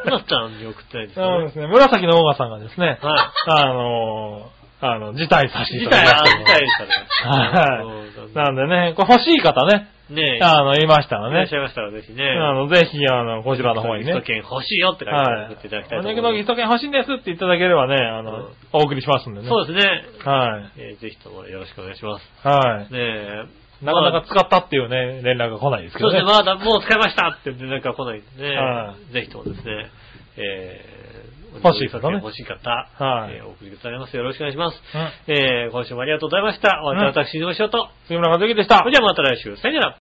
どなったんに送ってないんですかね？そうですね、紫のオーガさんがですね、はい。あのー、あの、辞退させていただきまあ、した辞退したね。はいうんなんでね、これ欲しい方ね、ねあの、いましたらねいらっし。ゃいましたらぜひね。あの、ぜひ、あの、こちらの方にねギフト。券欲しいよって書いてはい送っていただきたい。とお思います。肉のギフト券欲しいんですっていただければね、あうんの、お送りしますんでね。そうですね。はい。えーぜひともよろしくお願いします。はい。ねえ。なかなか使ったっていうね、連絡が来ないですけどね。そうですね、まだもう使いましたって連絡が来ないんでね。はぜひともですね、えー、欲しい方ね欲しい方、はいえーお送りくださいます。よろしくお願いします。うんえー、今週もありがとうございました。お会いいたい私、井上翔と。杉村和之でしたそれ。ではまた来週。さよなら。